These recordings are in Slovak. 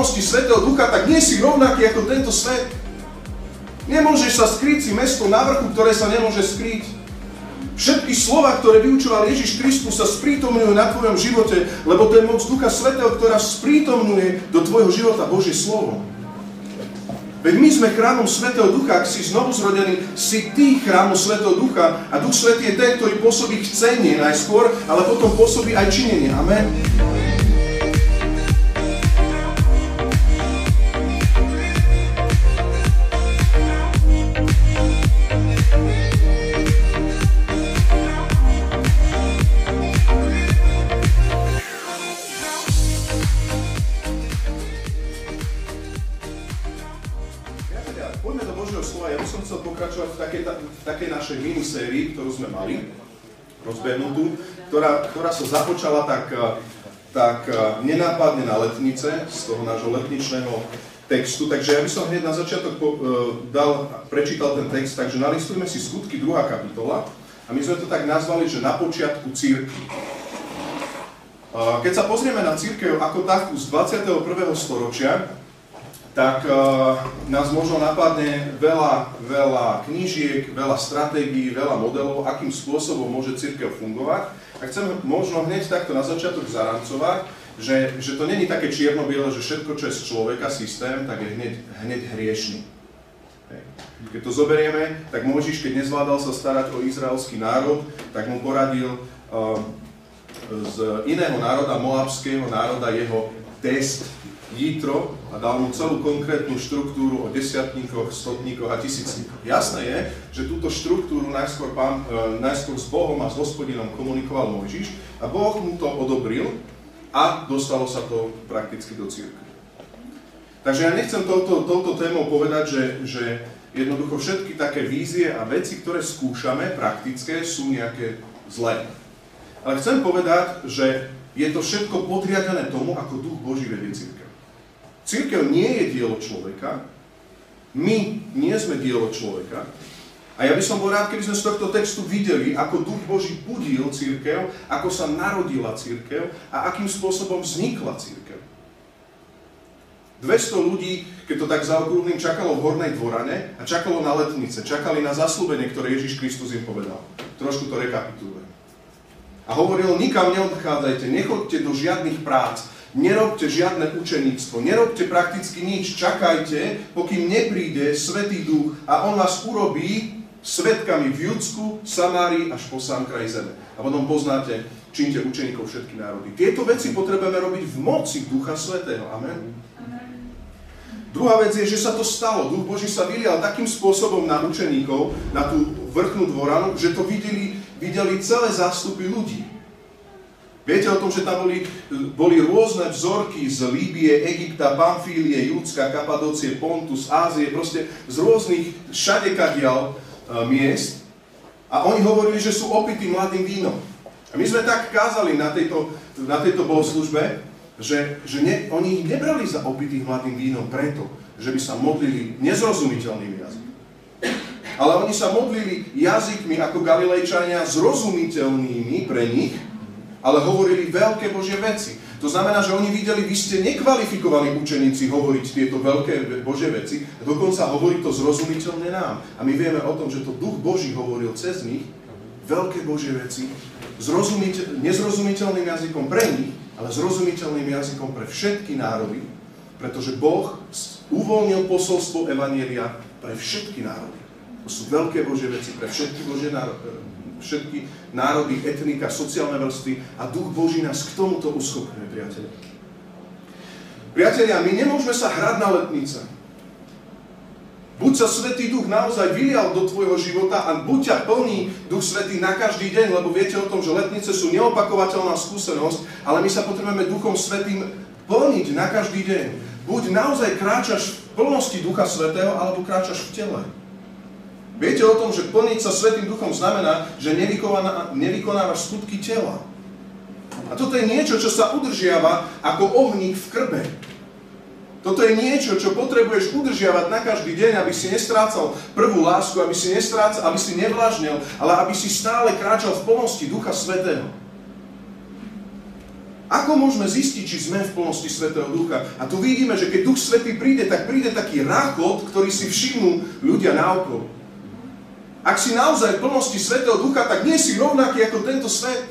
plnosti Svetého Ducha, tak nie si rovnaký ako tento svet. Nemôžeš sa skryť si mesto na vrchu, ktoré sa nemôže skryť. Všetky slova, ktoré vyučoval Ježiš Kristus, sa sprítomňujú na tvojom živote, lebo to je moc Ducha Svetého, ktorá sprítomňuje do tvojho života Božie slovo. Veď my sme chrámom Svetého Ducha, ak si znovu zrodený, si ty chrámom Svetého Ducha a Duch Svetý je ten, ktorý pôsobí chcenie najskôr, ale potom pôsobí aj činenie. Amen. Ktorá, sa započala tak, eh, tak eh, nenápadne na letnice, z toho nášho letničného textu. Takže ja by som hneď na začiatok po, uh, dal, prečítal ten text, takže nalistujme si skutky 2. kapitola a my sme to tak nazvali, že na počiatku círky. Uh, keď sa pozrieme na církev ako takú z 21. storočia, tak nás možno napadne veľa, veľa knížiek, veľa stratégií, veľa modelov, akým spôsobom môže církev fungovať. A chcem možno hneď takto na začiatok zarancovať, že, že to není také čierno-biele, že všetko, čo je z človeka systém, tak je hneď, hneď hriešný. Keď to zoberieme, tak Mojžiš, keď nezvládal sa starať o izraelský národ, tak mu poradil uh, z iného národa, moabského národa, jeho test Jítro a dal mu celú konkrétnu štruktúru o desiatníkoch, stotníkoch a tisícníkoch. Jasné je, že túto štruktúru najskôr, pán, e, najskôr s Bohom a s hospodinom komunikoval Mojžiš a Boh mu to odobril a dostalo sa to prakticky do církvy. Takže ja nechcem touto, touto témou povedať, že, že jednoducho všetky také vízie a veci, ktoré skúšame, praktické, sú nejaké zlé. Ale chcem povedať, že je to všetko podriadené tomu, ako Duch Boží vedie církev. Církev nie je dielo človeka, my nie sme dielo človeka. A ja by som bol rád, keby sme z tohto textu videli, ako Duch Boží budil církev, ako sa narodila církev a akým spôsobom vznikla církev. 200 ľudí, keď to tak zaokrúhlim, čakalo v hornej dvorane a čakalo na letnice. Čakali na zaslúbenie, ktoré Ježiš Kristus im povedal. Trošku to rekapitulujem. A hovoril, nikam neodchádzajte, nechoďte do žiadnych prác, Nerobte žiadne učeníctvo, nerobte prakticky nič, čakajte, pokým nepríde Svetý Duch a On vás urobí svetkami v Judsku, Samárii až po sám kraj zeme. A potom poznáte, čínte učeníkov všetky národy. Tieto veci potrebujeme robiť v moci Ducha Svetého. Amen. Druhá vec je, že sa to stalo. Duch Boží sa vylial takým spôsobom na učeníkov, na tú vrchnú dvoranu, že to videli, videli celé zástupy ľudí. Viete o tom, že tam boli, boli rôzne vzorky z Líbie, Egypta, Pamfílie, Judska, Kapadócie, Pontus, Ázie, proste z rôznych všade kadial uh, miest. A oni hovorili, že sú opití mladým vínom. A my sme tak kázali na tejto, na tejto bohoslužbe, že, že ne, oni ich nebrali za opitých mladým vínom preto, že by sa modlili nezrozumiteľným jazykom. Ale oni sa modlili jazykmi ako Galilejčania zrozumiteľnými pre nich, ale hovorili veľké Božie veci. To znamená, že oni videli, vy ste nekvalifikovaní učeníci hovoriť tieto veľké Božie veci, a dokonca hovorí to zrozumiteľne nám. A my vieme o tom, že to Duch Boží hovoril cez nich, veľké Božie veci, nezrozumiteľným jazykom pre nich, ale zrozumiteľným jazykom pre všetky národy, pretože Boh uvoľnil posolstvo Evanielia pre všetky národy. To sú veľké Božie veci pre všetky Božie národy všetky národy, etnika, sociálne vrstvy a duch Boží nás k tomuto uschopňuje, priatelia. Priatelia, my nemôžeme sa hrať na letnice. Buď sa Svetý Duch naozaj vylial do tvojho života a buď ťa plní Duch Svetý na každý deň, lebo viete o tom, že letnice sú neopakovateľná skúsenosť, ale my sa potrebujeme Duchom Svetým plniť na každý deň. Buď naozaj kráčaš v plnosti Ducha Svetého, alebo kráčaš v tele. Viete o tom, že plniť sa Svetým Duchom znamená, že nevykonávaš skutky tela. A toto je niečo, čo sa udržiava ako ohník v krbe. Toto je niečo, čo potrebuješ udržiavať na každý deň, aby si nestrácal prvú lásku, aby si, nestrácal, aby si nevlažnil, ale aby si stále kráčal v plnosti Ducha Svetého. Ako môžeme zistiť, či sme v plnosti Svetého Ducha? A tu vidíme, že keď Duch Svetý príde, tak príde taký ráchot, ktorý si všimnú ľudia naokolo. Ak si naozaj v plnosti Svetého Ducha, tak nie si rovnaký ako tento svet.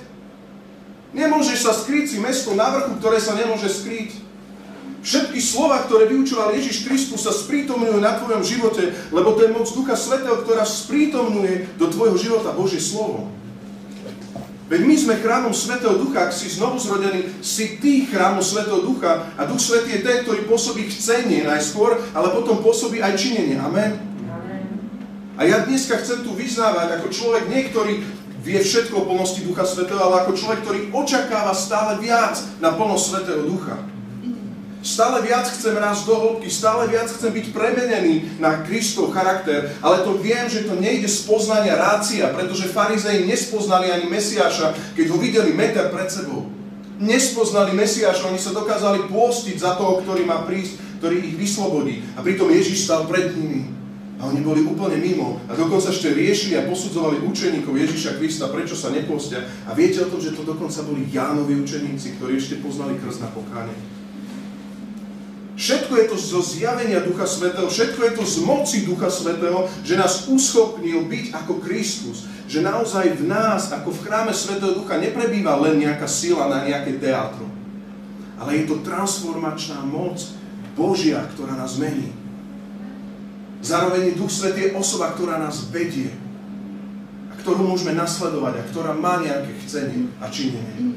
Nemôžeš sa skryť si mesto na vrchu, ktoré sa nemôže skryť. Všetky slova, ktoré vyučoval Ježiš Kristus, sa sprítomňujú na tvojom živote, lebo to je moc Ducha Svetého, ktorá sprítomňuje do tvojho života Božie slovo. Veď my sme chrámom Svetého Ducha, ak si znovu zrodený, si ty chrámom Svetého Ducha a Duch Svetý je ten, ktorý pôsobí chcenie najskôr, ale potom pôsobí aj činenie. Amen? A ja dneska chcem tu vyznávať ako človek, niektorý vie všetko o plnosti Ducha Svetého, ale ako človek, ktorý očakáva stále viac na plnosť Svetého Ducha. Stále viac chcem rásť do hĺbky, stále viac chcem byť premenený na Kristov charakter, ale to viem, že to nejde z poznania rácia, pretože farizei nespoznali ani Mesiáša, keď ho videli meter pred sebou. Nespoznali Mesiáša, oni sa dokázali pôstiť za toho, ktorý má prísť, ktorý ich vyslobodí. A pritom Ježiš stal pred nimi. A oni boli úplne mimo. A dokonca ešte riešili a posudzovali učeníkov Ježiša Krista, prečo sa nepostia. A viete o tom, že to dokonca boli Jánovi učeníci, ktorí ešte poznali krst na pokáne. Všetko je to zo zjavenia Ducha Svetého, všetko je to z moci Ducha Svetého, že nás uschopnil byť ako Kristus. Že naozaj v nás, ako v chráme Svetého Ducha, neprebýva len nejaká sila na nejaké teatro. Ale je to transformačná moc Božia, ktorá nás mení. Zároveň Duch Svetý je osoba, ktorá nás vedie. A ktorú môžeme nasledovať a ktorá má nejaké chcenie a činenie.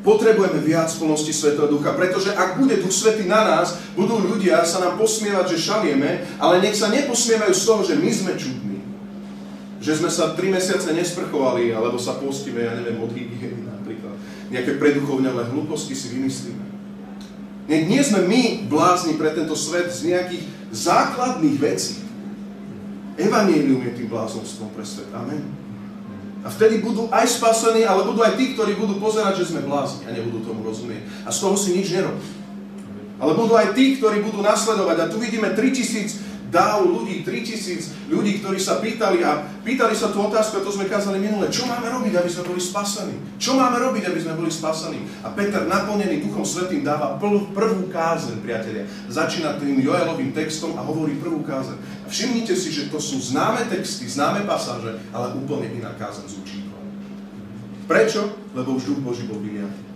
Potrebujeme viac plnosti Svetého Ducha, pretože ak bude Duch Svetý na nás, budú ľudia sa nám posmievať, že šalieme, ale nech sa neposmievajú z toho, že my sme čudní. Že sme sa tri mesiace nesprchovali, alebo sa postíme, ja neviem, od hygieny napríklad. Nejaké preduchovňové hlúposti si vymyslíme. Nech nie sme my blázni pre tento svet z nejakých základných vecí. Evangelium je tým bláznovstvom pre svet. Amen. A vtedy budú aj spasení, ale budú aj tí, ktorí budú pozerať, že sme blázni a nebudú tomu rozumieť. A z toho si nič nerobí. Ale budú aj tí, ktorí budú nasledovať. A tu vidíme 3000 dáv ľudí, 3000 ľudí, ktorí sa pýtali a pýtali sa tú otázku, a to sme kázali minule, čo máme robiť, aby sme boli spasení? Čo máme robiť, aby sme boli spasení? A Peter, naplnený Duchom Svetým, dáva prvú kázen, priatelia. Začína tým Joelovým textom a hovorí prvú kázen. A všimnite si, že to sú známe texty, známe pasáže, ale úplne iná kázen z účinkov. Prečo? Lebo už Duch Boží bol vyliatý.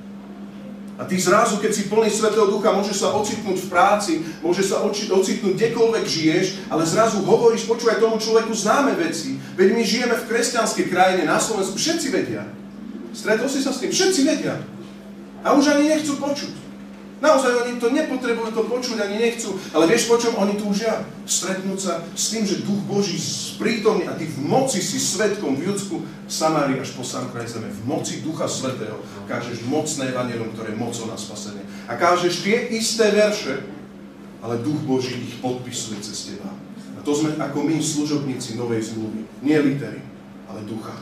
A ty zrazu, keď si plný Svetého Ducha, môžeš sa ocitnúť v práci, môžeš sa ocitnúť kdekoľvek žiješ, ale zrazu hovoríš, počúvaj tomu človeku známe veci. Veď my žijeme v kresťanskej krajine, na Slovensku, všetci vedia. Stretol si sa s tým? Všetci vedia. A už ani nechcú počuť. Naozaj oni to nepotrebujú to počuť, ani nechcú. Ale vieš, po čom oni túžia? Stretnúť sa s tým, že Duch Boží sprítomný a ty v moci si svetkom v Judsku, Samári až po sám kraj zeme. V moci Ducha Svetého kážeš mocné evanelium, ktoré je mocou na spasenie. A kážeš tie isté verše, ale Duch Boží ich podpisuje cez teba. A to sme ako my, služobníci novej zmluvy. Nie litery, ale ducha.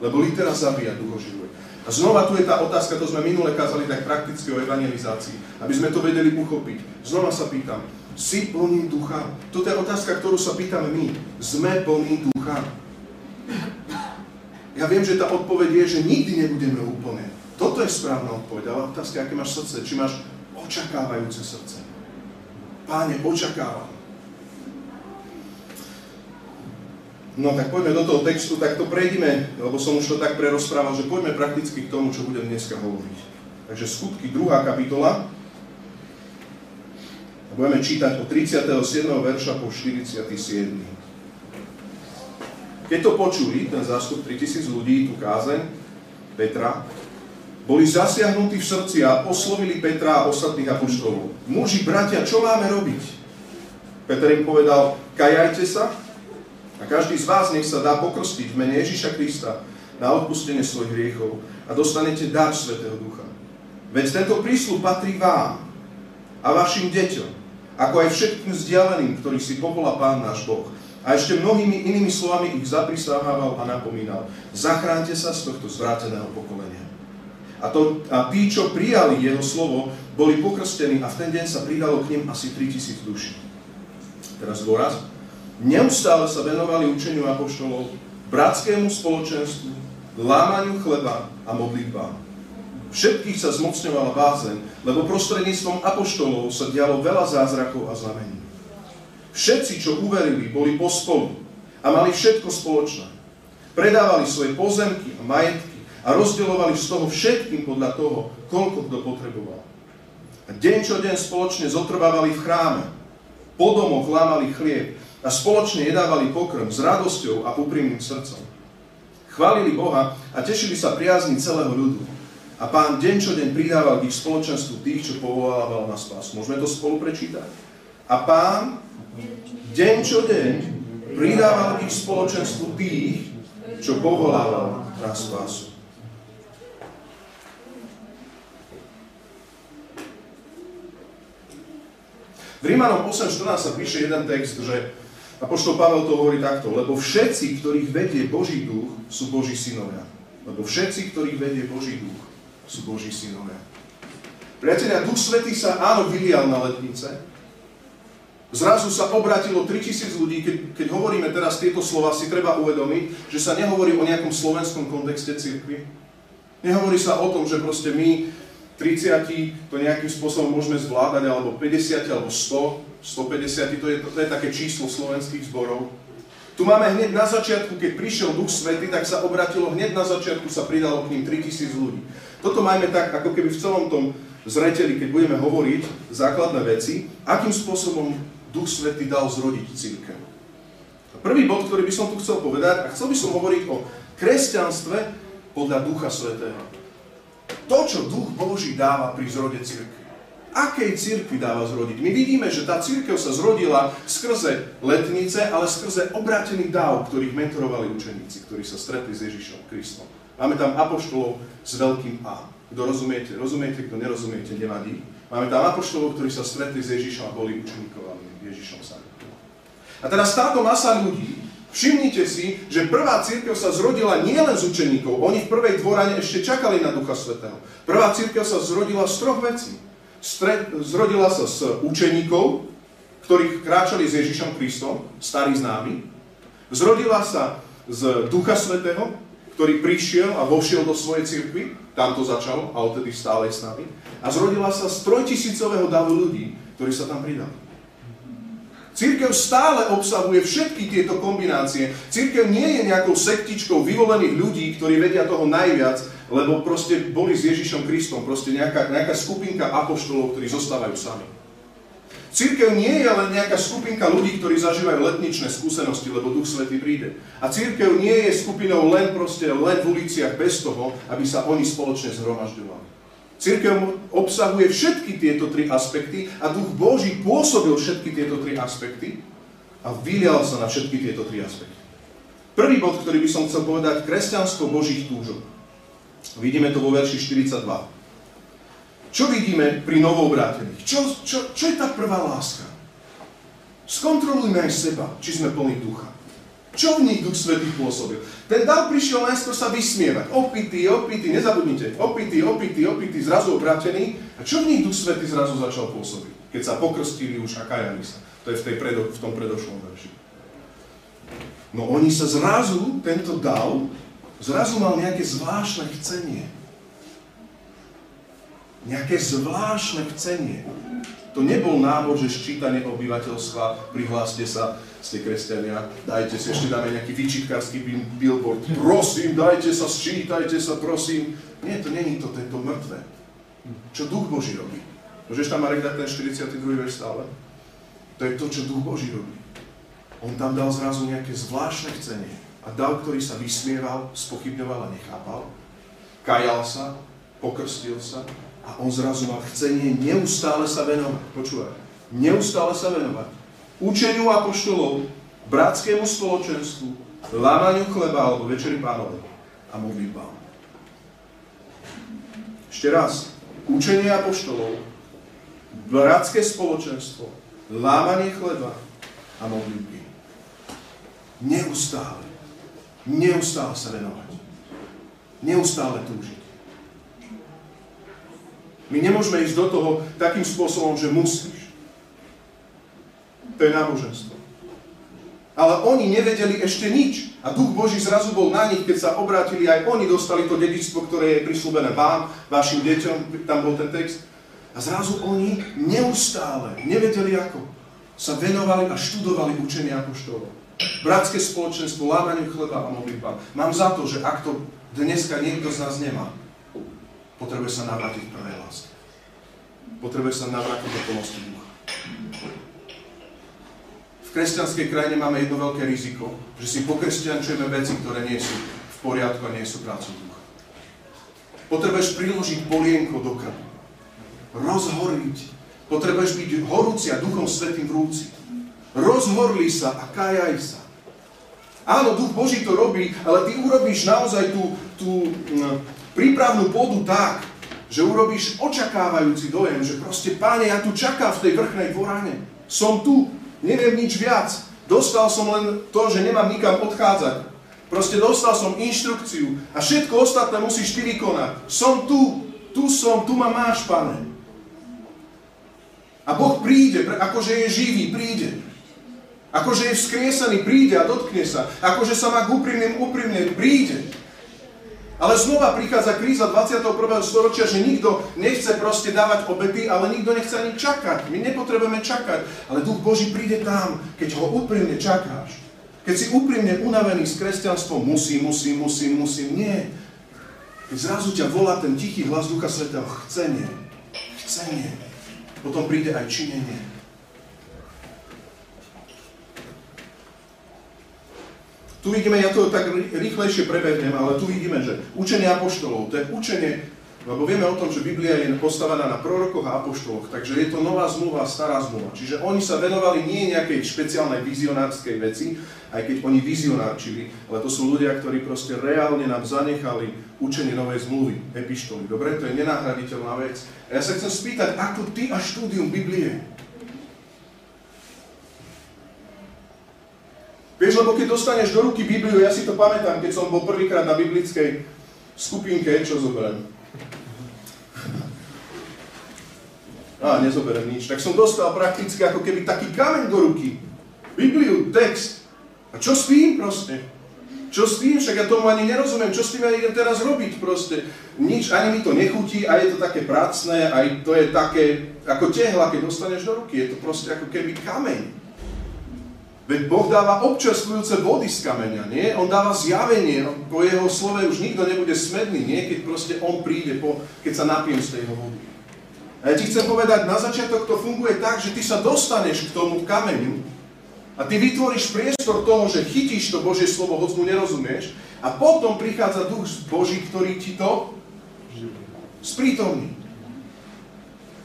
Lebo litera zabíja, duch oživuje. A znova tu je tá otázka, to sme minule kázali tak prakticky o evangelizácii, aby sme to vedeli uchopiť. Znova sa pýtam, si plný ducha? Toto je otázka, ktorú sa pýtame my. Sme plný ducha? Ja viem, že tá odpoveď je, že nikdy nebudeme úplne. Toto je správna odpoveď, ale otázka, aké máš srdce, či máš očakávajúce srdce. Páne, očakávam. No tak poďme do toho textu, tak to prejdime, lebo som už to tak prerozprával, že poďme prakticky k tomu, čo budem dneska hovoriť. Takže skutky 2. kapitola. A budeme čítať od 37. verša po 47. Keď to počuli, ten zástup 3000 ľudí, tu kázeň Petra, boli zasiahnutí v srdci a oslovili Petra a ostatných apoštolov. Muži, bratia, čo máme robiť? Peter im povedal, kajajte sa a každý z vás nech sa dá pokrstiť v mene Ježiša Krista na odpustenie svojich hriechov a dostanete dar Svetého Ducha. Veď tento prísľub patrí vám a vašim deťom, ako aj všetkým vzdialeným, ktorých si povolá Pán náš Boh. A ešte mnohými inými slovami ich zaprisahával a napomínal. Zachránte sa z tohto zvráteného pokolenia. A, to, a tí, čo prijali jeho slovo, boli pokrstení a v ten deň sa pridalo k nim asi 3000 duší. Teraz dôraz. Neustále sa venovali učeniu apoštolov, bratskému spoločenstvu, lámaniu chleba a modlitbám. Všetkých sa zmocňovala bázeň, lebo prostredníctvom apoštolov sa dialo veľa zázrakov a znamení. Všetci, čo uverili, boli pospolu a mali všetko spoločné. Predávali svoje pozemky a majetky a rozdielovali z toho všetkým podľa toho, koľko kto potreboval. A deň čo deň spoločne zotrvávali v chráme. Po domoch lámali chlieb a spoločne jedávali pokrm s radosťou a úprimným srdcom. Chválili Boha a tešili sa priazni celého ľudu. A pán deň čo deň pridával k ich spoločenstvu tých, čo povolával na spás. Môžeme to spolu prečítať? A pán deň čo deň pridával k ich spoločenstvu tých, čo povolával na spásu. V Rímanom 8.14 sa píše jeden text, že Apoštol Pavel to hovorí takto, lebo všetci, ktorých vedie Boží duch, sú Boží synovia. Lebo všetci, ktorých vedie Boží duch, sú Boží synovia. Priatelia, Duch Svetý sa áno vylial na letnice. Zrazu sa obratilo 3000 ľudí. Keď, keď hovoríme teraz tieto slova, si treba uvedomiť, že sa nehovorí o nejakom slovenskom kontexte cirkvi. Nehovorí sa o tom, že proste my 30 to nejakým spôsobom môžeme zvládať, alebo 50, alebo 100, 150, to je, to je také číslo slovenských zborov. Tu máme hneď na začiatku, keď prišiel Duch Svety, tak sa obratilo, hneď na začiatku sa pridalo k ním 3000 ľudí. Toto máme tak, ako keby v celom tom zreteli, keď budeme hovoriť základné veci, akým spôsobom Duch Svety dal zrodiť církev. Prvý bod, ktorý by som tu chcel povedať, a chcel by som hovoriť o kresťanstve podľa Ducha Svetého to, čo Duch Boží dáva pri zrode církvy. Akej církvi dáva zrodiť? My vidíme, že tá církev sa zrodila skrze letnice, ale skrze obrátený dáv, ktorých mentorovali učeníci, ktorí sa stretli s Ježišom Kristom. Máme tam apoštolov s veľkým A. Kto rozumiete, rozumiete, kto nerozumiete, nevadí. Máme tam apoštolov, ktorí sa stretli s Ježišom a boli učeníkovaní Ježišom sami. A teraz táto masa ľudí Všimnite si, že prvá církev sa zrodila nielen z učeníkov. Oni v prvej dvorane ešte čakali na Ducha Svetého. Prvá církev sa zrodila z troch vecí. Stred, zrodila sa z učeníkov, ktorí kráčali s Ježišom Kristom, starý známy. Zrodila sa z Ducha Svetého, ktorý prišiel a vošiel do svojej cirkvi, tam to začalo a odtedy stále s nami. A zrodila sa z trojtisícového davu ľudí, ktorí sa tam pridali. Církev stále obsahuje všetky tieto kombinácie. Církev nie je nejakou sektičkou vyvolených ľudí, ktorí vedia toho najviac, lebo proste boli s Ježišom Kristom, proste nejaká, nejaká skupinka apoštolov, ktorí zostávajú sami. Církev nie je len nejaká skupinka ľudí, ktorí zažívajú letničné skúsenosti, lebo Duch Svetý príde. A církev nie je skupinou len proste, len v uliciach bez toho, aby sa oni spoločne zhromažďovali. Církev obsahuje všetky tieto tri aspekty a Duch Boží pôsobil všetky tieto tri aspekty a vylial sa na všetky tieto tri aspekty. Prvý bod, ktorý by som chcel povedať, kresťanstvo Božích túžob. Vidíme to vo verši 42. Čo vidíme pri novovrátených? Čo, čo, čo je tá prvá láska? Skontrolujme aj seba, či sme plní ducha. Čo v nich Duch Svetý pôsobil? Ten dav prišiel najskôr sa vysmievať. Opitý, opitý, nezabudnite. Opitý, opitý, opitý, zrazu obratený. A čo v nich Duch Svetý zrazu začal pôsobiť? Keď sa pokrstili už a kajali sa. To je v, tej predo, v tom predošlom verši. No oni sa zrazu, tento dav, zrazu mal nejaké zvláštne chcenie. Nejaké zvláštne chcenie. To nebol nábor, že ščítanie obyvateľstva, prihláste sa, ste kresťania, dajte si, ešte dáme nejaký výčitkársky billboard, prosím, dajte sa, sčítajte sa, prosím. Nie, to není to, to je to mŕtve. Čo Duch Boží robí? Môžeš tam, Marek, dať ten 42. verš stále? To je to, čo Duch Boží robí. On tam dal zrazu nejaké zvláštne chcenie. A dal, ktorý sa vysmieval, spochybňoval a nechápal, kajal sa, pokrstil sa, a on zrazu mal chcenie neustále sa venovať. Počúvaj. Neustále sa venovať. Učeniu apoštolov, bratskému spoločenstvu, lávaniu chleba alebo večeri pánovej a modlitbám. Ešte raz. Učenie apoštolov, bratské spoločenstvo, lávanie chleba a modlitby. Neustále. Neustále sa venovať. Neustále túžiť. My nemôžeme ísť do toho takým spôsobom, že musíš. To je náboženstvo. Ale oni nevedeli ešte nič. A duch Boží zrazu bol na nich, keď sa obrátili, aj oni dostali to dedičstvo, ktoré je prislúbené vám, vašim deťom, tam bol ten text. A zrazu oni neustále, nevedeli ako, sa venovali a študovali učenie apoštolov. Bratské spoločenstvo, lámanie chleba a modlitba. Mám za to, že ak to dneska niekto z nás nemá, potrebuje sa navrátiť v prvej láske. Potrebuje sa navrátiť do pomoci ducha v kresťanskej krajine máme jedno veľké riziko, že si pokresťančujeme veci, ktoré nie sú v poriadku a nie sú prácou ducha. Potrebuješ priložiť polienko do krvi. Rozhoriť. Potrebuješ byť horúci a duchom svetým vrúci. Rozhorli sa a kajaj sa. Áno, duch Boží to robí, ale ty urobíš naozaj tú, tú no, prípravnú pôdu tak, že urobíš očakávajúci dojem, že proste, páne, ja tu čakám v tej vrchnej dvorane. Som tu, Neviem nič viac. Dostal som len to, že nemám nikam odchádzať. Proste dostal som inštrukciu a všetko ostatné musíš ty vykonať. Som tu, tu som, tu ma máš, pane. A Boh príde, akože je živý, príde. Akože je vzkriesený, príde a dotkne sa. Akože sa má k úprimným úprimne, príde. Ale znova prichádza kríza 21. storočia, že nikto nechce proste dávať obety, ale nikto nechce ani čakať. My nepotrebujeme čakať, ale Duch Boží príde tam, keď ho úprimne čakáš. Keď si úprimne unavený s kresťanstvom, musím, musím, musím, musím, nie. Keď zrazu ťa volá ten tichý hlas Ducha Svetého, chcenie, chcenie. Potom príde aj činenie. Tu vidíme, ja to tak rýchlejšie prebehnem, ale tu vidíme, že učenie apoštolov, to je učenie, lebo vieme o tom, že Biblia je postavená na prorokoch a apoštoloch, takže je to nová zmluva stará zmluva. Čiže oni sa venovali nie nejakej špeciálnej vizionárskej veci, aj keď oni vizionárčili, ale to sú ľudia, ktorí proste reálne nám zanechali učenie novej zmluvy, epištoly. Dobre, to je nenahraditeľná vec. A ja sa chcem spýtať, ako ty a štúdium Biblie Vieš, lebo keď dostaneš do ruky Bibliu, ja si to pamätám, keď som bol prvýkrát na biblickej skupinke, čo zoberiem? Á, nezoberiem nič. Tak som dostal prakticky ako keby taký kameň do ruky. Bibliu, text. A čo s tým proste? Čo s tým? Však ja tomu ani nerozumiem. Čo s tým ja idem teraz robiť proste? Nič, ani mi to nechutí a je to také pracné, aj to je také ako tehla, keď dostaneš do ruky. Je to proste ako keby kameň. Veď Boh dáva občastvujúce vody z kameňa, nie? On dáva zjavenie, po jeho slove už nikto nebude smedný, nie? Keď proste on príde, po, keď sa napijem z tej vody. A ja ti chcem povedať, na začiatok to funguje tak, že ty sa dostaneš k tomu kameňu a ty vytvoríš priestor toho, že chytíš to Božie slovo, hoď mu nerozumieš, a potom prichádza Duch Boží, ktorý ti to sprítomní.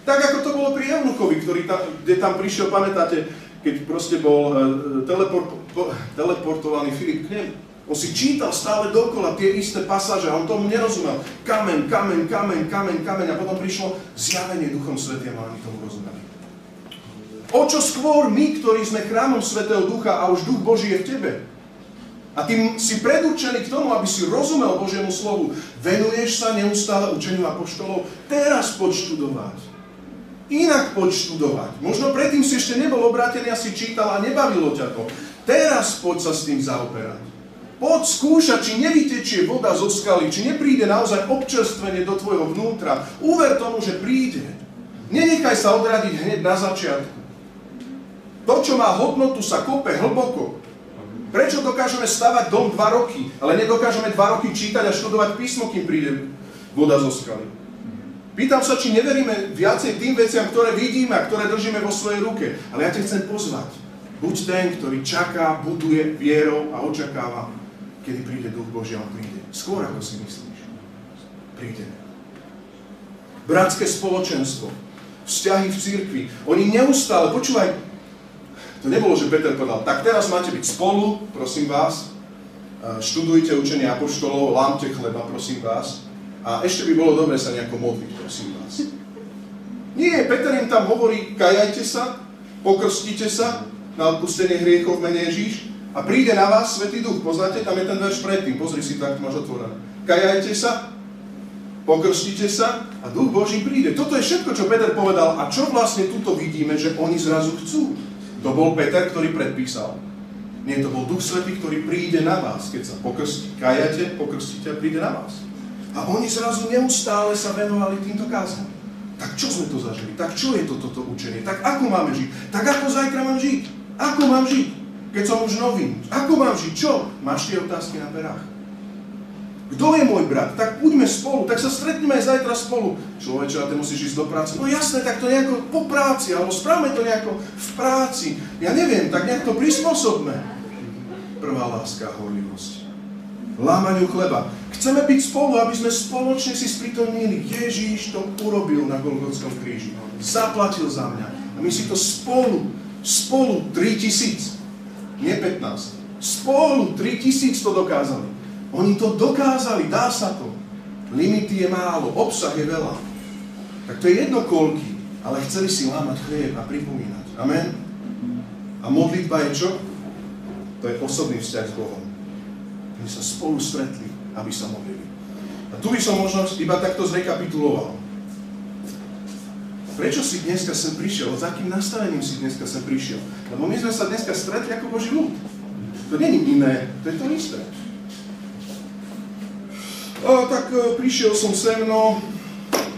Tak ako to bolo pri Eunuchovi, ktorý tam, kde tam prišiel, pamätáte, keď proste bol e, teleport, teleportovaný Filip k nemu. On si čítal stále dokola tie isté pasáže on tomu nerozumel. Kameň, kameň, kameň, kameň, kameň a potom prišlo zjavenie Duchom Svetým a oni tomu rozumeli. O čo skôr my, ktorí sme chrámom Svetého Ducha a už Duch Boží je v tebe. A ty si predurčený k tomu, aby si rozumel Božiemu slovu. Venuješ sa neustále učeniu apoštolov. Teraz poď študovať inak poď študovať. Možno predtým si ešte nebol obrátený a si čítal a nebavilo ťa to. Teraz poď sa s tým zaoperať. Poď skúšať, či nevytečie voda zo skaly, či nepríde naozaj občerstvenie do tvojho vnútra. Uver tomu, že príde. Nenechaj sa odradiť hneď na začiatku. To, čo má hodnotu, sa kope hlboko. Prečo dokážeme stavať dom dva roky, ale nedokážeme dva roky čítať a študovať písmo, kým príde voda zo skaly? Pýtam sa, či neveríme viacej tým veciam, ktoré vidíme a ktoré držíme vo svojej ruke. Ale ja ťa chcem pozvať. Buď ten, ktorý čaká, buduje vierou a očakáva, kedy príde Duch Boží, on príde. Skôr, ako si myslíš. Príde. Bratské spoločenstvo, vzťahy v cirkvi. Oni neustále, počúvaj, to nebolo, že Peter povedal, tak teraz máte byť spolu, prosím vás, študujte učenie apoštolov, lámte chleba, prosím vás, a ešte by bolo dobre sa nejako modliť, prosím vás. Nie, Peter im tam hovorí, kajajte sa, pokrstite sa na odpustenie hriechov v mene Ježíš a príde na vás Svetý Duch. Poznáte, tam je ten verš predtým, pozri si to, ak máš otvorené. Kajajte sa, pokrstite sa a Duch Boží príde. Toto je všetko, čo Peter povedal. A čo vlastne tuto vidíme, že oni zrazu chcú? To bol Peter, ktorý predpísal. Nie, to bol Duch Svetý, ktorý príde na vás, keď sa pokrstí, kajate, pokrstíte a príde na vás. A oni zrazu neustále sa venovali týmto kázam. Tak čo sme to zažili? Tak čo je to toto učenie? Tak ako máme žiť? Tak ako zajtra mám žiť? Ako mám žiť? Keď som už nový. Ako mám žiť? Čo? Máš tie otázky na perách? Kto je môj brat? Tak buďme spolu, tak sa stretneme aj zajtra spolu. Človeče, a ty musíš ísť do práce. No jasné, tak to nejako po práci, alebo správame to nejako v práci. Ja neviem, tak nejak to prispôsobme. Prvá láska a horlivosť. Lámaniu chleba. Chceme byť spolu, aby sme spoločne si spritomnili. Ježíš to urobil na Golgotskom kríži. Zaplatil za mňa. A my si to spolu, spolu 3000, nie 15. Spolu 3000 to dokázali. Oni to dokázali, dá sa to. Limity je málo, obsah je veľa. Tak to je jedno koľky, ale chceli si lámať chlieb a pripomínať. Amen? A modlitba je čo? To je osobný vzťah s Bohom. Oni sa spolu stretli, aby sa modlili. A tu by som možno iba takto zrekapituloval. Prečo si dneska sem prišiel? S akým nastavením si dneska sem prišiel? Lebo my sme sa dneska stretli ako Boží ľud. To není iné, to je to isté. O, tak o, prišiel som sem, no,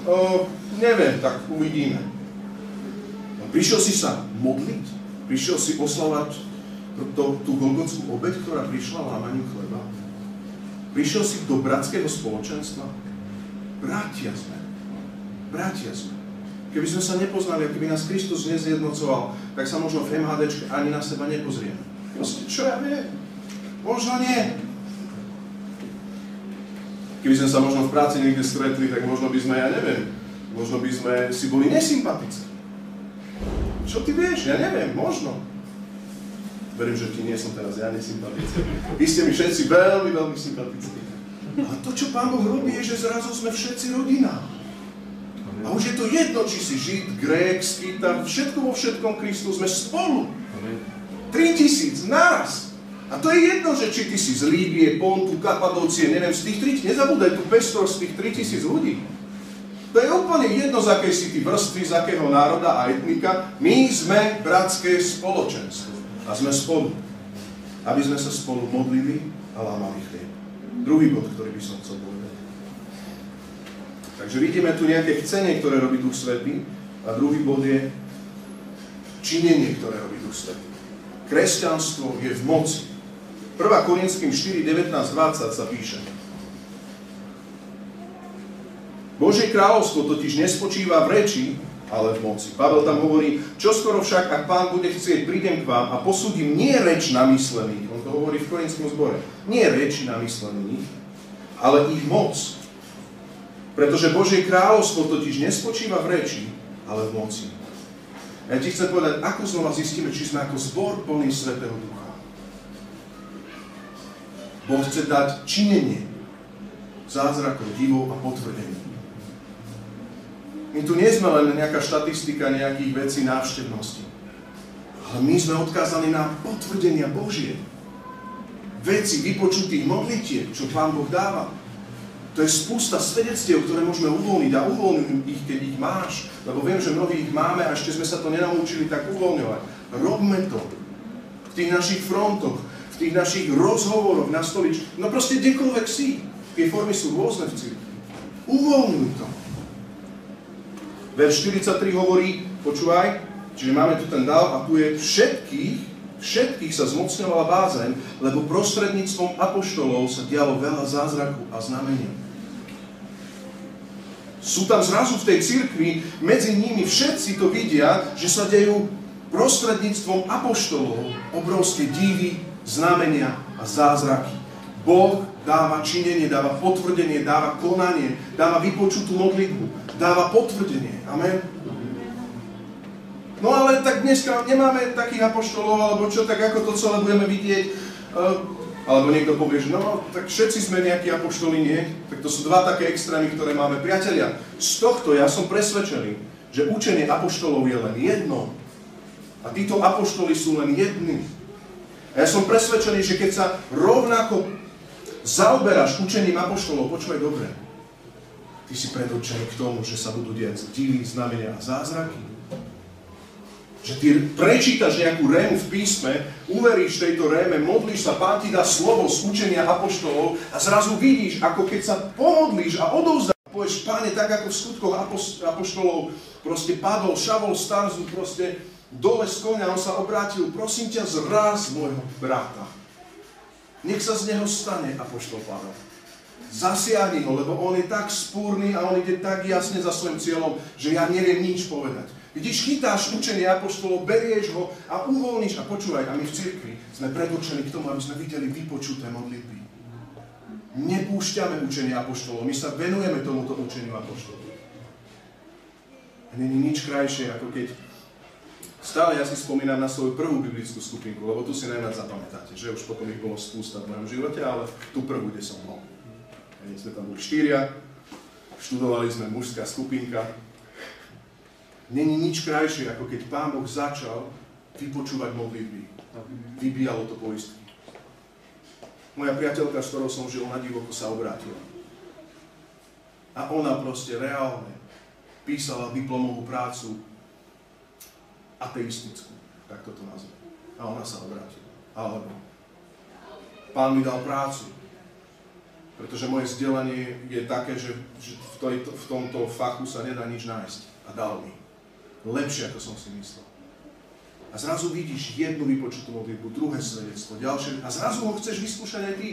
o, neviem, tak uvidíme. No, prišiel si sa modliť, prišiel si oslavať to, tú golgotskú obeď, ktorá prišla lámaniu chleba. Prišiel si do bratského spoločenstva. Bratia sme. Bratia sme. Keby sme sa nepoznali, keby nás Kristus nezjednocoval, tak sa možno v MHD ani na seba nepozrieme. Proste, čo ja viem? Možno nie. Keby sme sa možno v práci niekde stretli, tak možno by sme, ja neviem, možno by sme si boli nesympatickí. Čo ty vieš? Ja neviem, možno. Verím, že ti nie som teraz ja nesympatický. Vy ste mi všetci veľmi, veľmi sympatickí. Ale to, čo Pán Boh robí, je, že zrazu sme všetci rodina. A už je to jedno, či si Žid, Grék, Skýta, všetko vo všetkom Kristu, sme spolu. 3000 naraz. A to je jedno, že či ty si z Líbie, Pontu, Kapadócie, neviem, z tých 3000, nezabúdaj tú pestrost z tých 3000 ľudí. To je úplne jedno, z akej si ty vrstvy, z akého národa a etnika. My sme bratské spoločenstvo. A sme spolu. Aby sme sa spolu modlili a lámali chlieb. Druhý bod, ktorý by som chcel povedať. Takže vidíme tu nejaké chcenie, ktoré robí Duch Svetý. A druhý bod je činenie, ktoré robí Duch Svetý. Kresťanstvo je v moci. 1. Korinským 4, 19, 20 sa píše. Božie kráľovstvo totiž nespočíva v reči, ale v moci. Pavel tam hovorí, čo skoro však, ak pán bude chcieť, prídem k vám a posúdim nie reč namyslených, on to hovorí v Korinskom zbore, nie reči namyslených, ale ich moc. Pretože Božie kráľovstvo totiž nespočíva v reči, ale v moci. Ja ti chcem povedať, ako znova zistíme, či sme ako zbor plný Svetého Ducha. Boh chce dať činenie zázrakov, divov a potvrdení. My tu nie sme len nejaká štatistika nejakých vecí návštevnosti. Ale my sme odkázaní na potvrdenia Božie. Veci vypočutých modlitiek, čo Pán Boh dáva. To je spústa svedectiev, ktoré môžeme uvoľniť a uvoľniť ich, keď ich máš. Lebo viem, že mnohí ich máme a ešte sme sa to nenaučili tak uvoľňovať. Robme to v tých našich frontoch tých našich rozhovoroch nastoliť, no proste kdekoľvek si. Tie formy sú rôzne v cirkvi. Uvoľňuj to. Verš 43 hovorí, počúvaj, čiže máme tu ten dav a tu je všetkých, všetkých sa zmocňovala bázeň, lebo prostredníctvom apoštolov sa dialo veľa zázraku a znamenia. Sú tam zrazu v tej cirkvi, medzi nimi všetci to vidia, že sa dejú prostredníctvom apoštolov obrovské divy, znamenia a zázraky. Boh dáva činenie, dáva potvrdenie, dáva konanie, dáva vypočutú modlitbu, dáva potvrdenie. Amen. No ale tak dneska nemáme takých apoštolov, alebo čo, tak ako to celé budeme vidieť. Uh, alebo niekto povie, že no, tak všetci sme nejakí apoštoli, nie? Tak to sú dva také extrémy, ktoré máme. Priatelia, z tohto ja som presvedčený, že učenie apoštolov je len jedno. A títo apoštoli sú len jedni. A ja som presvedčený, že keď sa rovnako zaoberáš učením apoštolov, počúvaj dobre, ty si predurčený k tomu, že sa budú diať divy, znamenia a zázraky. Že ty prečítaš nejakú rému v písme, uveríš tejto réme, modlíš sa, Pán ti dá slovo z učenia apoštolov a zrazu vidíš, ako keď sa pomodlíš a odovzdáš, povieš, Páne, tak ako v skutkoch apoštolov proste padol Šavol Starzu proste dole z konia, on sa obrátil, prosím ťa, zraz môjho brata. Nech sa z neho stane, apoštol Pavel. Zasiahni ho, lebo on je tak spúrny a on ide tak jasne za svojim cieľom, že ja neviem nič povedať. Vidíš, chytáš učenie apoštolov, berieš ho a uvoľníš. A počúvaj, a my v cirkvi sme predurčení k tomu, aby sme videli vypočuté modlitby. Nepúšťame učenie apoštolov, my sa venujeme tomuto učeniu apoštolov. A není nič krajšie, ako keď Stále ja si spomínam na svoju prvú biblickú skupinku, lebo tu si najviac zapamätáte, že už potom ich bolo spústa v mojom živote, ale tú prvú, kde som bol. Sme tam boli štyria, študovali sme mužská skupinka, Není nič krajšie, ako keď Pán Boh začal vypočúvať modlitby. Vybíjalo to poistky. Moja priateľka, s ktorou som žil na divoko, sa obrátila. A ona proste reálne písala diplomovú prácu ateistickú, tak toto nazve. A ona sa obrátila. Alebo Pán mi dal prácu, pretože moje vzdelanie je také, že, že v, tejto, v tomto fachu sa nedá nič nájsť. A dal mi lepšie, ako som si myslel. A zrazu vidíš jednu vypočutú modlitbu, druhé svedectvo, ďalšie, a zrazu ho chceš vyskúšať aj ty.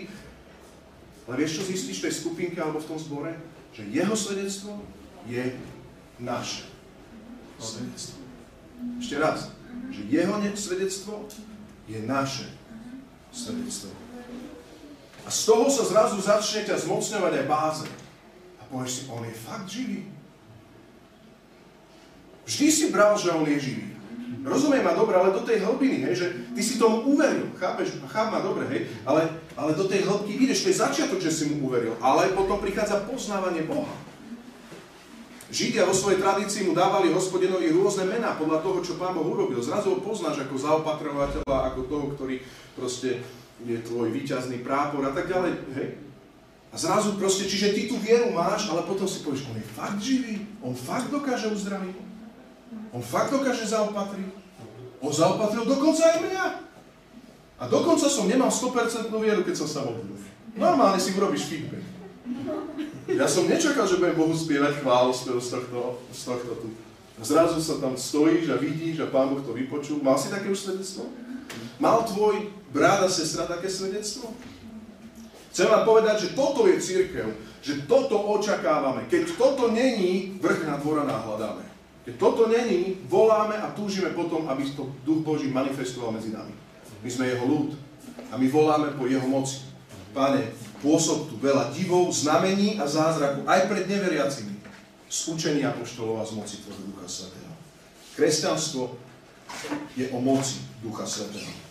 Ale vieš, čo zistíš v tej skupinke alebo v tom zbore? Že jeho svedectvo je naše svedectvo. Ešte raz. Že jeho svedectvo je naše svedectvo. A z toho sa zrazu začne ťa zmocňovať aj báze. A povieš si, on je fakt živý. Vždy si bral, že on je živý. Rozumiem ma dobre, ale do tej hlbiny, hej, že ty si tomu uveril, chápeš, cháp ma dobre, hej, ale, ale do tej hĺbky ideš, to je začiatok, že si mu uveril, ale potom prichádza poznávanie Boha. Židia vo svojej tradícii mu dávali hospodinovi rôzne mená podľa toho, čo Pán Boh urobil. Zrazu ho poznáš ako zaopatrovateľa, ako toho, ktorý proste je tvoj výťazný prápor a tak ďalej. Hej? A zrazu proste, čiže ty tú vieru máš, ale potom si povieš, on je fakt živý, on fakt dokáže uzdraviť. On fakt dokáže zaopatriť. On zaopatril dokonca aj mňa. A dokonca som nemal 100% vieru, keď som sa modlil. Normálne si urobíš feedback. Ja som nečakal, že budem Bohu spievať chválu z tohto, z tohto tu. A zrazu sa tam stojíš a vidíš a Pán Boh to vypočul. Mal si také už svedectvo? Mal tvoj brat a sestra také svedectvo? Chcem vám povedať, že toto je církev, že toto očakávame. Keď toto není, vrch na dvora náhľadáme. Keď toto není, voláme a túžime potom, aby to Duch Boží manifestoval medzi nami. My sme jeho ľud a my voláme po jeho moci. Pane, pôsob tu veľa divov, znamení a zázraku aj pred neveriacimi z učenia apoštolov z moci Tvojho Ducha Svetého. Kresťanstvo je o moci Ducha Svetého.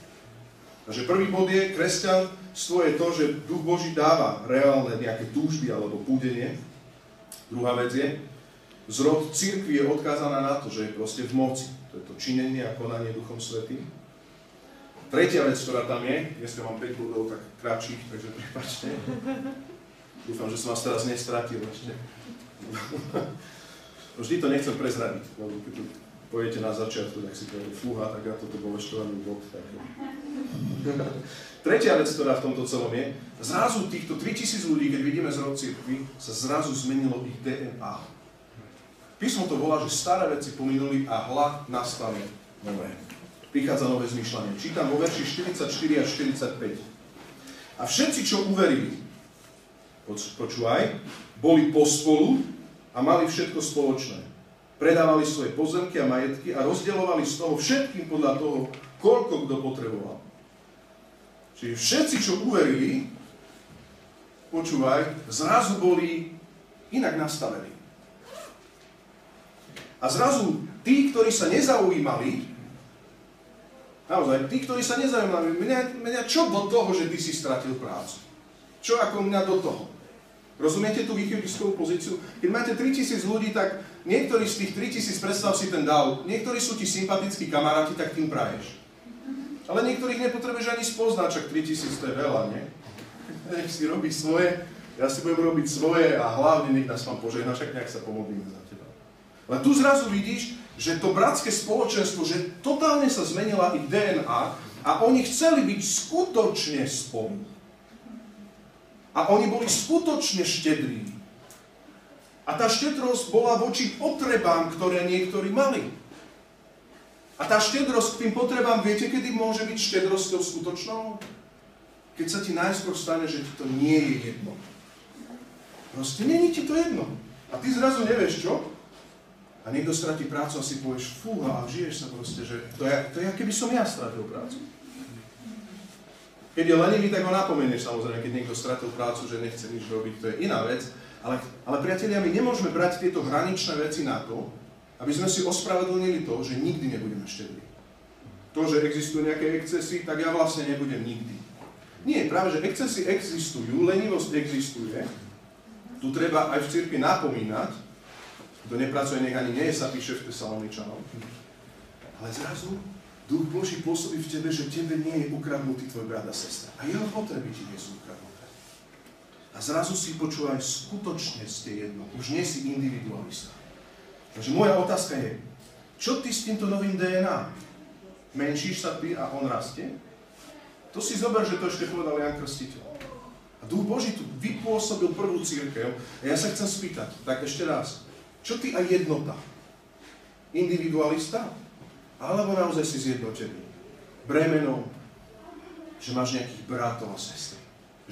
Takže prvý bod je, kresťanstvo je to, že Duch Boží dáva reálne nejaké túžby alebo púdenie. Druhá vec je, Zrod církvy je odkázaná na to, že je proste v moci. To je to činenie a konanie Duchom Svetým. Tretia vec, ktorá tam je, dneska mám 5 budov tak kratších, takže prepačte. Dúfam, že som vás teraz nestratil ešte. Vždy to nechcem prezradiť, lebo keď pojete na začiatku, tak si povede, fúha, tak ja toto bol ešte len bod. Tak... Tretia vec, ktorá v tomto celom je, zrazu týchto 3000 ľudí, keď vidíme zrod církvy, sa zrazu zmenilo ich DNA. Písmo to volá, že staré veci pominuli a hla nastali nové. Prichádza nové zmyšľanie. Čítam vo verši 44 až 45. A všetci, čo uverili, počúvaj, boli pospolu a mali všetko spoločné. Predávali svoje pozemky a majetky a rozdielovali z toho všetkým podľa toho, koľko kto potreboval. Čiže všetci, čo uverili, počúvaj, zrazu boli inak nastavení. A zrazu tí, ktorí sa nezaujímali, naozaj, tí, ktorí sa nezaujímali, mňa, mňa čo do toho, že ty si stratil prácu? Čo ako mňa do toho? Rozumiete tú východiskovú pozíciu? Keď máte 3000 ľudí, tak niektorí z tých 3000, predstav si ten dáv, niektorí sú ti sympatickí kamaráti, tak tým praješ. Ale niektorých nepotrebuješ ani spoznať, čak 3000 to je veľa, nie? Nech si robí svoje, ja si budem robiť svoje a hlavne nech nás vám požehná, však nejak sa pomodlíme za ale tu zrazu vidíš, že to bratské spoločenstvo, že totálne sa zmenila ich DNA a oni chceli byť skutočne spolu. A oni boli skutočne štedrí. A tá štedrosť bola voči potrebám, ktoré niektorí mali. A tá štedrosť k tým potrebám, viete, kedy môže byť štedrosťou skutočnou? Keď sa ti najskôr stane, že ti to nie je jedno. Proste není ti to jedno. A ty zrazu nevieš čo? A niekto stratí prácu a si povieš, fúha, a žiješ sa proste, že to je, to je keby som ja stratil prácu. Keď je lenivý, tak ho napomenieš samozrejme, keď niekto stratil prácu, že nechce nič robiť, to je iná vec. Ale, ale priatelia, my nemôžeme brať tieto hraničné veci na to, aby sme si ospravedlnili to, že nikdy nebudeme štedrí. To, že existujú nejaké excesy, tak ja vlastne nebudem nikdy. Nie, práve, že excesy existujú, lenivosť existuje, tu treba aj v cirkvi napomínať, kto nepracuje, nech ani nie sa píše v Tesaloničanom. Ale zrazu Duch Boží pôsobí v tebe, že tebe nie je ukradnutý tvoj brat a sestra. A jeho potreby ti nie sú ukradnuté. A zrazu si počúvaj, skutočne ste jedno. Už nie si individualista. Takže moja otázka je, čo ty s týmto novým DNA? Menšíš sa ty a on rastie? To si zober, že to ešte povedal Jan Krstiteľ. A Duch Boží tu vypôsobil prvú církev. A ja sa chcem spýtať, tak ešte raz, čo ty a jednota? Individualista? Alebo naozaj si zjednotený? Bremenom, že máš nejakých bratov a sestry.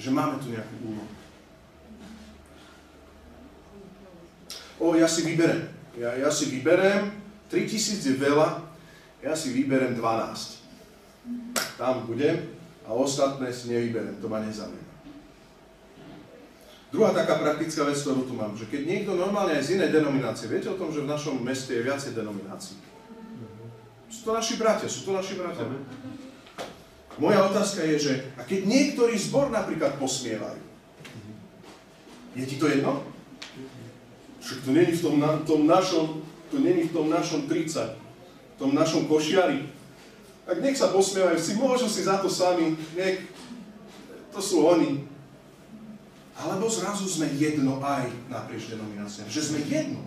Že máme tu nejakú úlohu. O, ja si vyberem. Ja, ja si vyberem, 3000 je veľa, ja si vyberem 12. Tam budem a ostatné si nevyberem, to ma nezaujíma. Druhá taká praktická vec, ktorú tu mám, že keď niekto normálne aj z inej denominácie, viete o tom, že v našom meste je viacej denominácií? Sú to naši bratia, sú to naši bratia. Moja otázka je, že a keď niektorý zbor napríklad posmievajú, je ti to jedno? Však to není v tom, na, tom našom, to není v tom našom 30, v tom našom košiari. Tak nech sa posmievajú, si môžu si za to sami, nech, to sú oni. Alebo zrazu sme jedno aj naprieč denomináciám. Že sme jedno.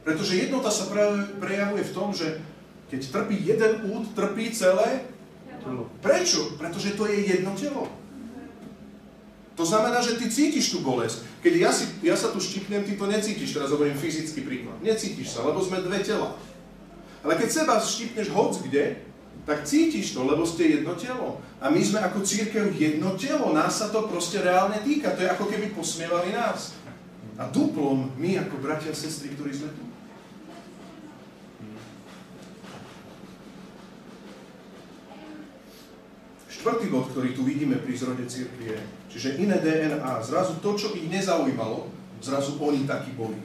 Pretože jednota sa prejavuje v tom, že keď trpí jeden úd, trpí celé Prečo? Pretože to je jedno telo. To znamená, že ty cítiš tú bolesť. Keď ja, si, ja sa tu štipnem, ty to necítiš, teraz hovorím fyzický príklad. Necítiš sa, lebo sme dve tela. Ale keď seba štipneš hoc kde, tak cítiš to, lebo ste jedno telo. A my sme ako církev jedno telo. Nás sa to proste reálne týka. To je ako keby posmievali nás. A duplom my ako bratia a sestry, ktorí sme tu. Štvrtý bod, ktorý tu vidíme pri zrode církvy je, čiže iné DNA, zrazu to, čo ich nezaujímalo, zrazu oni takí boli.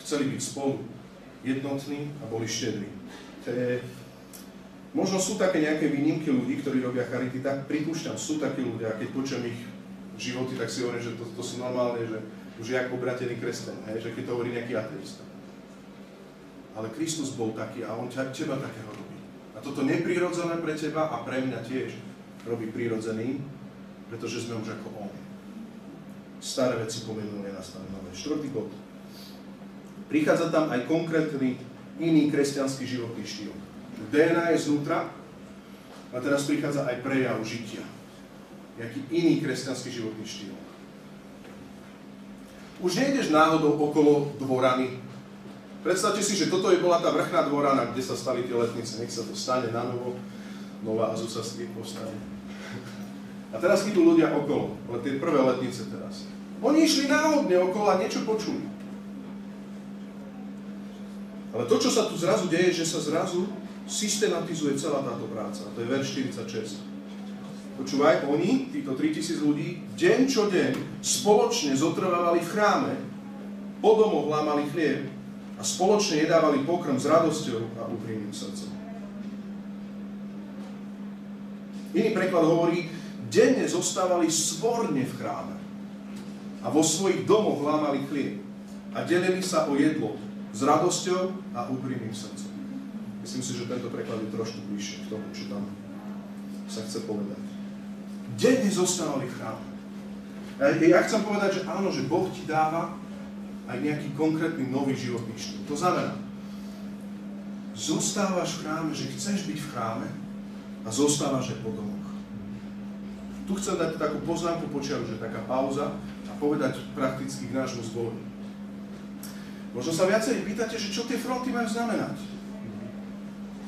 Chceli byť spolu, jednotní a boli štedrí. To Možno sú také nejaké výnimky ľudí, ktorí robia charity, tak pripúšťam, sú takí ľudia, keď počujem ich životy, tak si hovorím, že to, to sú normálne, že už je ako obratený kresťan, že keď to hovorí nejaký ateista. Ale Kristus bol taký a on ťa, teba takého robí. A toto neprirodzené pre teba a pre mňa tiež robí prirodzený, pretože sme už ako on. Staré veci pomenul, nenastali nové. Štvrtý bod. Prichádza tam aj konkrétny iný kresťanský životný štýl. DNA je znútra a teraz prichádza aj prejav žitia. Jaký iný kresťanský životný štýl. Už nejdeš náhodou okolo dvorany. Predstavte si, že toto je bola tá vrchná dvorana, kde sa stali tie letnice. Nech sa to stane na novo. Nová Azusa z povstane. A teraz idú ľudia okolo, ale tie prvé letnice teraz. Oni išli náhodne okolo a niečo počuli. Ale to, čo sa tu zrazu deje, že sa zrazu systematizuje celá táto práca. To je verš 46. Počúvaj, oni, títo 3000 ľudí, deň čo deň spoločne zotrvávali v chráme, po domoch lámali chlieb a spoločne jedávali pokrm s radosťou a úprimným srdcom. Iný preklad hovorí, denne zostávali svorne v chráme a vo svojich domoch lámali chlieb a delili sa o jedlo s radosťou a úprimným srdcom. Myslím si, že tento preklad je trošku bližšie k tomu, čo tam sa chce povedať. Denne zostávali v chráme. Ja, chcem povedať, že áno, že Boh ti dáva aj nejaký konkrétny nový životný štýl. To znamená, zostávaš v chráme, že chceš byť v chráme a zostávaš aj po domoch. Tu chcem dať takú poznámku počiaru, že taká pauza a povedať prakticky k nášmu zboru. Možno sa viacej pýtate, že čo tie fronty majú znamenať.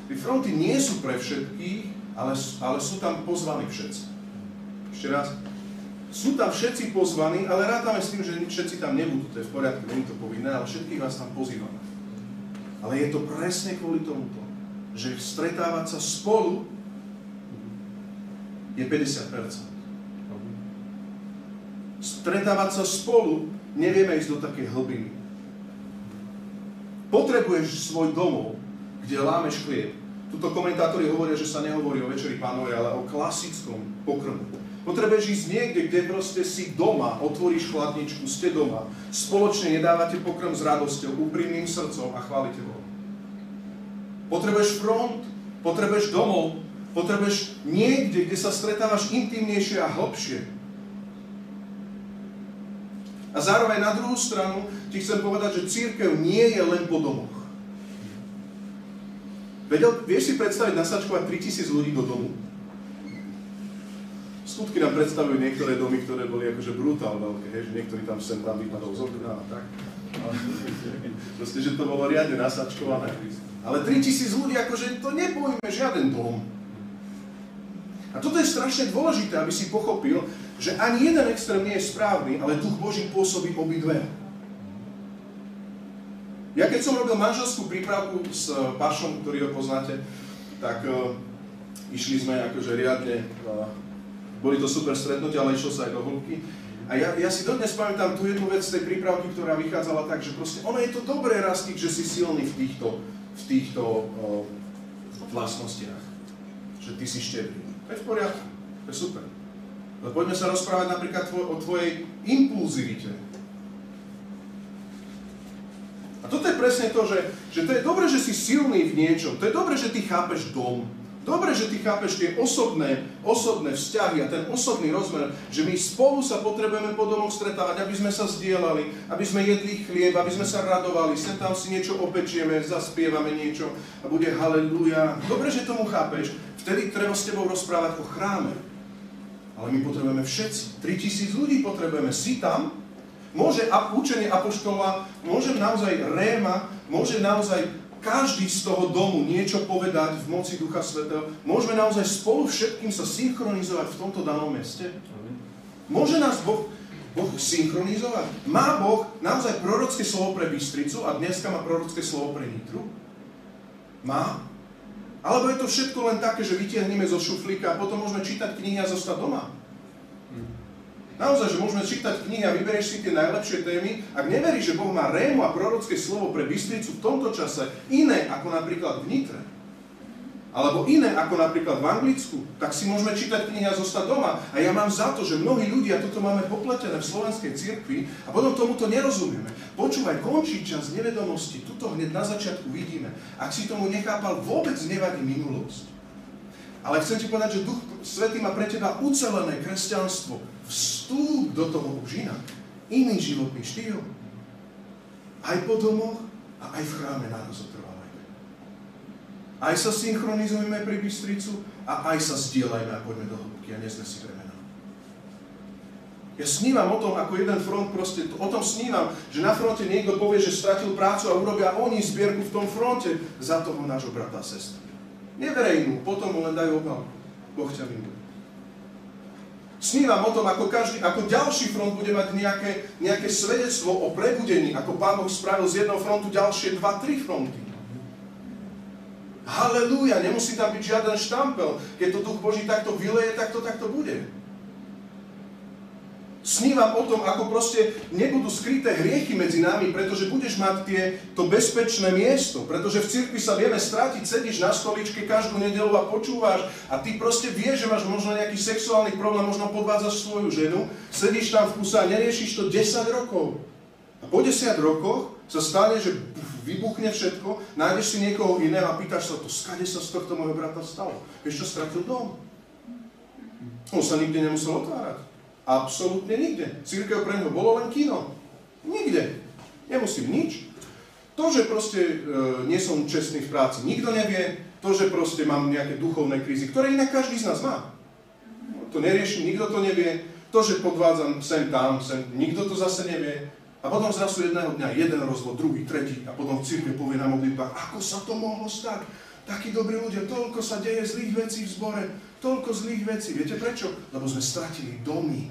Tie fronty nie sú pre všetkých, ale, ale sú tam pozvaní všetci. Ešte raz. Sú tam všetci pozvaní, ale rátame s tým, že všetci tam nebudú, to je v poriadku, nie je to povinné, ale všetkých vás tam pozývame. Ale je to presne kvôli tomuto, že stretávať sa spolu je 50% stretávať sa spolu, nevieme ísť do takej hlbiny. Potrebuješ svoj domov, kde lámeš chlieb. Tuto komentátori hovoria, že sa nehovorí o večeri pánovej, ale o klasickom pokrmu. Potrebuješ ísť niekde, kde proste si doma, otvoríš chladničku, ste doma, spoločne nedávate pokrm s radosťou, úprimným srdcom a chválite Boha. Potrebuješ front, potrebuješ domov, potrebuješ niekde, kde sa stretávaš intimnejšie a hlbšie. A zároveň na druhú stranu ti chcem povedať, že církev nie je len po domoch. Vedel, vieš si predstaviť nasačkovať 3000 ľudí do domu? Skutky nám predstavujú niektoré domy, ktoré boli akože brutál veľké, hej, že niektorí tam sem tam vypadol z okna a tak. Proste, že to bolo riadne nasačkované. Ale 3000 ľudí, akože to nepojme žiaden dom. A toto je strašne dôležité, aby si pochopil, že ani jeden extrém nie je správny, ale Duch Boží pôsobí obidve. Ja keď som robil manželskú prípravku s eh, Pašom, ktorý ho poznáte, tak uh, išli sme akože riadne, uh, boli to super stretnutia, ale išlo sa aj do hĺbky. A ja, ja si dodnes pamätám tú jednu vec z tej prípravky, ktorá vychádzala tak, že proste ono je to dobré rastiť, že si silný v týchto, v týchto uh, vlastnostiach. Že ty si štedrý. To je v poriadku, to je super. Ale poďme sa rozprávať napríklad tvoj, o tvojej impulzivite. A toto je presne to, že, že to je dobré, že si silný v niečom. To je dobré, že ty chápeš dom. Dobre, že ty chápeš tie osobné, osobné vzťahy a ten osobný rozmer, že my spolu sa potrebujeme po domoch stretávať, aby sme sa zdieľali, aby sme jedli chlieb, aby sme sa radovali, sem tam si niečo opečieme, zaspievame niečo a bude haleluja. Dobre, že tomu chápeš. Vtedy treba s tebou rozprávať o chráme. Ale my potrebujeme všetci. 3000 ľudí potrebujeme. Si tam? Môže učenie apoštola, môže naozaj réma, môže naozaj každý z toho domu niečo povedať v moci Ducha Svetého. Môžeme naozaj spolu všetkým sa synchronizovať v tomto danom meste? Môže nás Boh, boh synchronizovať? Má Boh naozaj prorocké slovo pre Bystricu a dneska má prorocké slovo pre Nitru? Má? Alebo je to všetko len také, že vytiahneme zo šuflíka a potom môžeme čítať knihy a zostať doma? Naozaj, že môžeme čítať knihy a vyberieš si tie najlepšie témy. Ak neveríš, že Boh má rému a prorocké slovo pre Bystricu v tomto čase iné ako napríklad v Nitre, alebo iné ako napríklad v Anglicku, tak si môžeme čítať knihy a zostať doma. A ja mám za to, že mnohí ľudia toto máme popletené v slovenskej cirkvi a potom tomuto nerozumieme. Počúvaj, končí čas nevedomosti. Tuto hneď na začiatku vidíme. Ak si tomu nechápal, vôbec nevadí minulosť. Ale chcem ti povedať, že Duch Svetý má pre teba ucelené kresťanstvo. Vstúp do toho už inak. Iný životný štýl. Aj po domoch a aj v chráme naraz aj sa synchronizujeme pri Bystricu a aj sa zdieľajme a poďme do hĺbky a nezme si bremena. Ja snívam o tom, ako jeden front proste, o tom snívam, že na fronte niekto povie, že stratil prácu a urobia oni zbierku v tom fronte za toho nášho brata a sestra. Neverej mu, potom mu len dajú obálku. Boh ťa miluje. Snívam o tom, ako, každý, ako ďalší front bude mať nejaké, nejaké svedectvo o prebudení, ako Pán Boh spravil z jedného frontu ďalšie dva, tri fronty. Halelúja, nemusí tam byť žiaden štampel. Keď to Duch Boží takto vyleje, tak to takto bude. Snívam o tom, ako proste nebudú skryté hriechy medzi nami, pretože budeš mať tie, to bezpečné miesto. Pretože v cirkvi sa vieme stratiť, sedíš na stoličke každú nedelu a počúvaš a ty proste vieš, že máš možno nejaký sexuálny problém, možno podvádzaš svoju ženu, sedíš tam v kuse a neriešiš to 10 rokov. A po 10 rokoch sa stane, že vybuchne všetko, nájdeš si niekoho iného a pýtaš sa to, skade sa z tohto môjho brata stalo? Vieš čo, stratil dom. On sa nikde nemusel otvárať. Absolútne nikde. Církev pre neho bolo len kino. Nikde. Nemusím nič. To, že proste e, nie som čestný v práci, nikto nevie. To, že proste mám nejaké duchovné krízy, ktoré inak každý z nás má. To neriešim, nikto to nevie. To, že podvádzam sem tam, sem, nikto to zase nevie. A potom zrazu jedného dňa jeden rozvod, druhý, tretí a potom v církve povie na modlitbách, ako sa to mohlo stať? Takí dobrí ľudia, toľko sa deje zlých vecí v zbore, toľko zlých vecí. Viete prečo? Lebo sme stratili domy.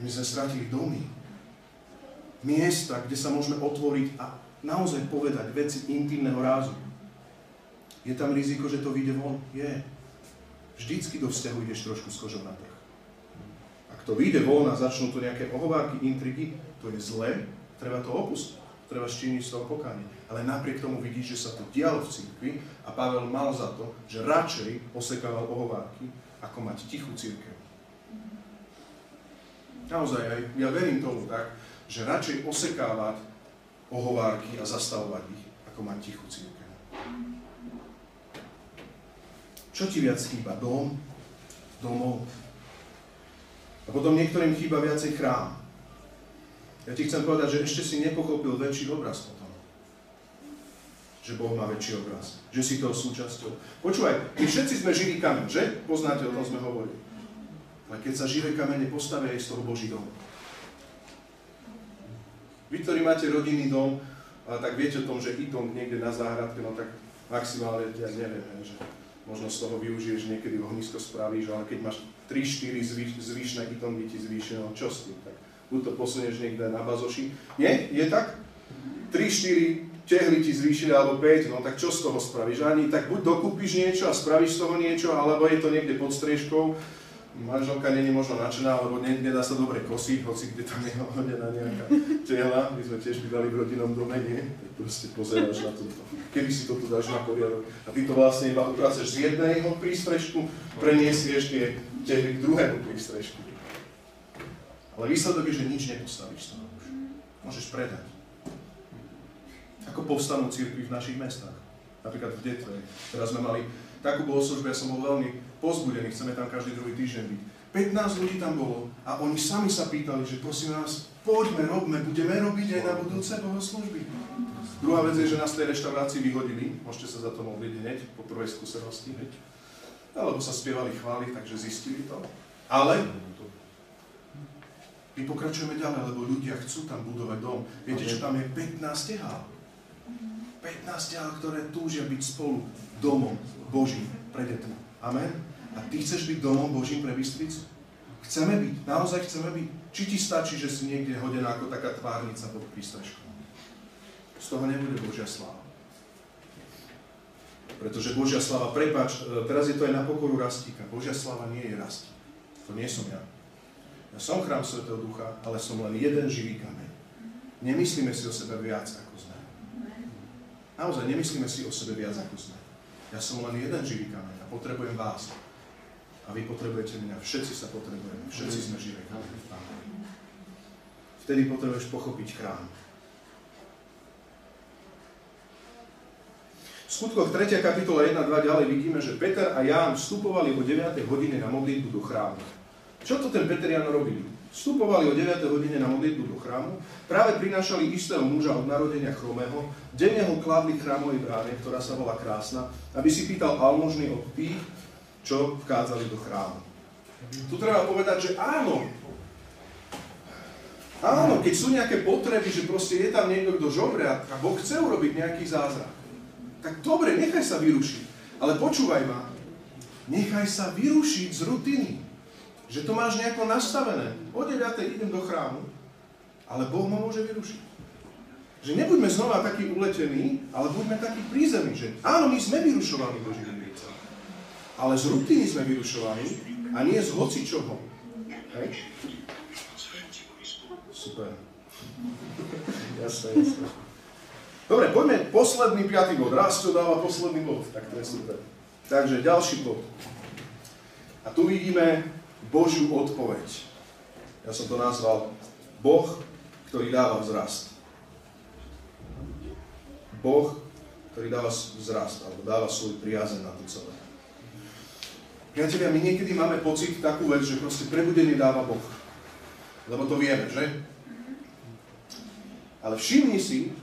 My sme stratili domy. Miesta, kde sa môžeme otvoriť a naozaj povedať veci intimného rázu. Je tam riziko, že to vyjde von? Je. Vždycky do vzťahu ideš trošku s kožou na trh. Ak to vyjde von a začnú tu nejaké ohovárky, intrigy, to je zlé, treba to opustiť, treba ščiniť z toho pokánie. Ale napriek tomu vidíš, že sa to dialo v cirkvi a Pavel mal za to, že radšej osekával ohovárky, ako mať tichú církev. Naozaj, aj ja verím tomu tak, že radšej osekávať ohovárky a zastavovať ich, ako mať tichú církev. Čo ti viac chýba? Dom? Domov? A potom niektorým chýba viacej chrám. Ja ti chcem povedať, že ešte si nepochopil väčší obraz potom. Že Boh má väčší obraz. Že si toho súčasťou. Počúvaj, my všetci sme živý kameň, že? Poznáte, o tom sme hovorili. Ale keď sa živé kamene postavia, je z toho Boží dom. Vy, ktorí máte rodinný dom, tak viete o tom, že i dom niekde na záhradke, no tak maximálne, ja neviem, že možno z toho využiješ, niekedy ohnisko spravíš, ale keď máš 3-4 zvýš, zvyšné itongy ti zvýšené, no čo s tým? Tak buď to posunieš niekde na bazoši. Nie? Je tak? 3-4 tehly ti zvýšili, alebo 5, no tak čo z toho spravíš? Ani tak buď dokúpiš niečo a spravíš z toho niečo, alebo je to niekde pod striežkou, manželka není možno nadšená, alebo ne, nedá sa dobre kosiť, hoci kde tam je hodená nejaká tehla, my sme tiež vydali v rodinnom dome, nie? Tak proste pozeráš na to, kedy si to tu dáš na poriadok. A ty to vlastne iba upraceš z jedného prístrežku, preniesieš tie tehly k druhému prístrežku. Ale výsledok je, že nič nepostavíš z už. Môžeš predať. Ako povstanú církvy v našich mestách. Napríklad v Detve. Teraz sme mali takú bohoslužbu, ja som bol veľmi pozbudení, chceme tam každý druhý týždeň byť. 15 ľudí tam bolo a oni sami sa pýtali, že prosím nás, poďme, robme, budeme robiť aj na budúce bohoslužby. Druhá vec je, že nás tej reštaurácii vyhodili, môžete sa za to modliť hneď, po prvej skúsenosti, hneď. Alebo sa spievali chvály, takže zistili to. Ale my pokračujeme ďalej, lebo ľudia chcú tam budovať dom. Viete, čo tam je? 15 tehál. 15 tehál, ktoré túžia byť spolu domom Božím pre detmi. Amen. A ty chceš byť domom Božím pre Bystricu? Chceme byť, naozaj chceme byť. Či ti stačí, že si niekde hodená ako taká tvárnica pod prístrežkou? Z toho nebude Božia sláva. Pretože Božia sláva, prepač, e, teraz je to aj na pokoru Rastíka. Božia sláva nie je Rastík. To nie som ja. Ja som chrám Svetého Ducha, ale som len jeden živý kameň. Nemyslíme si o sebe viac, ako sme. Naozaj, nemyslíme si o sebe viac, ako sme. Ja som len jeden živý kameň a potrebujem vás. A vy potrebujete mňa. Všetci sa potrebujeme. Všetci sme živé Vtedy potrebuješ pochopiť chrám. V skutkoch 3. kapitola 1 2 ďalej vidíme, že Peter a Ján vstupovali o 9. hodine na modlitbu do chrámu. Čo to ten Peter Jan robili? Vstupovali o 9. hodine na modlitbu do chrámu, práve prinášali istého muža od narodenia chromého, denne ho kladli chrámovej bráne, ktorá sa volá Krásna, aby si pýtal almožný od tých, čo vchádzali do chrámu. Tu treba povedať, že áno, áno, keď sú nejaké potreby, že proste je tam niekto, kto žobre a Boh chce urobiť nejaký zázrak, tak dobre, nechaj sa vyrušiť. Ale počúvaj ma, nechaj sa vyrušiť z rutiny. Že to máš nejako nastavené. O 9. idem do chrámu, ale Boh ma môže vyrušiť. Že nebuďme znova takí uletení, ale buďme takí prízemní, že áno, my sme vyrušovaní Božím ale z rutiny sme vyrušovaní a nie z hoci čoho. Hej? Super. jasné, jasné. Dobre, poďme posledný piatý bod. Raz to dáva posledný bod, tak to je super. Takže ďalší bod. A tu vidíme Božiu odpoveď. Ja som to nazval Boh, ktorý dáva vzrast. Boh, ktorý dáva vzrast, alebo dáva svoj priazeň na to celé. Priatelia, my niekedy máme pocit takú vec, že proste prebudenie dáva Boh. Lebo to vieme, že? Ale všimni si,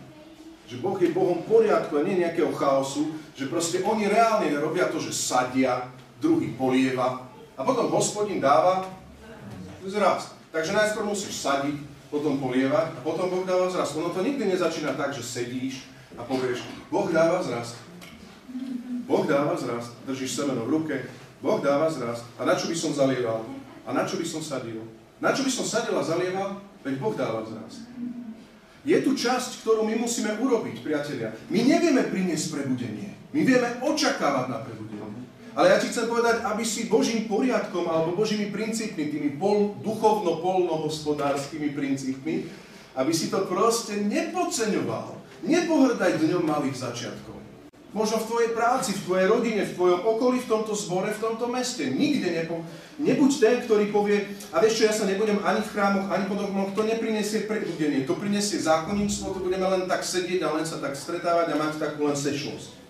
Že Boh je Bohom poriadku a nie nejakého chaosu, že proste oni reálne robia to, že sadia, druhý polieva a potom hospodin dáva zrast. Takže najskôr musíš sadiť, potom polievať a potom Boh dáva zrast. Ono to nikdy nezačína tak, že sedíš a povieš, Boh dáva zrast. Boh dáva zrast. Držíš semeno v ruke, Boh dáva zrast. A na čo by som zalieval? A na čo by som sadil? Na čo by som sadil a zalieval? Veď Boh dáva zrast. Je tu časť, ktorú my musíme urobiť, priatelia. My nevieme priniesť prebudenie. My vieme očakávať na prebudenie. Ale ja ti chcem povedať, aby si Božím poriadkom alebo Božími princípmi, tými pol, duchovno-polnohospodárskymi princípmi, aby si to proste nepodceňoval. Nepohrdaj dňom malých začiatkov. Možno v tvojej práci, v tvojej rodine, v tvojom okolí, v tomto zbore, v tomto meste. Nikde nepo... Nebuď ten, ktorý povie, a vieš čo, ja sa nebudem ani v chrámoch, ani po domoch, to neprinesie prebudenie, to prinesie zákonníctvo, to budeme len tak sedieť a len sa tak stretávať a mať takú len sešnosť.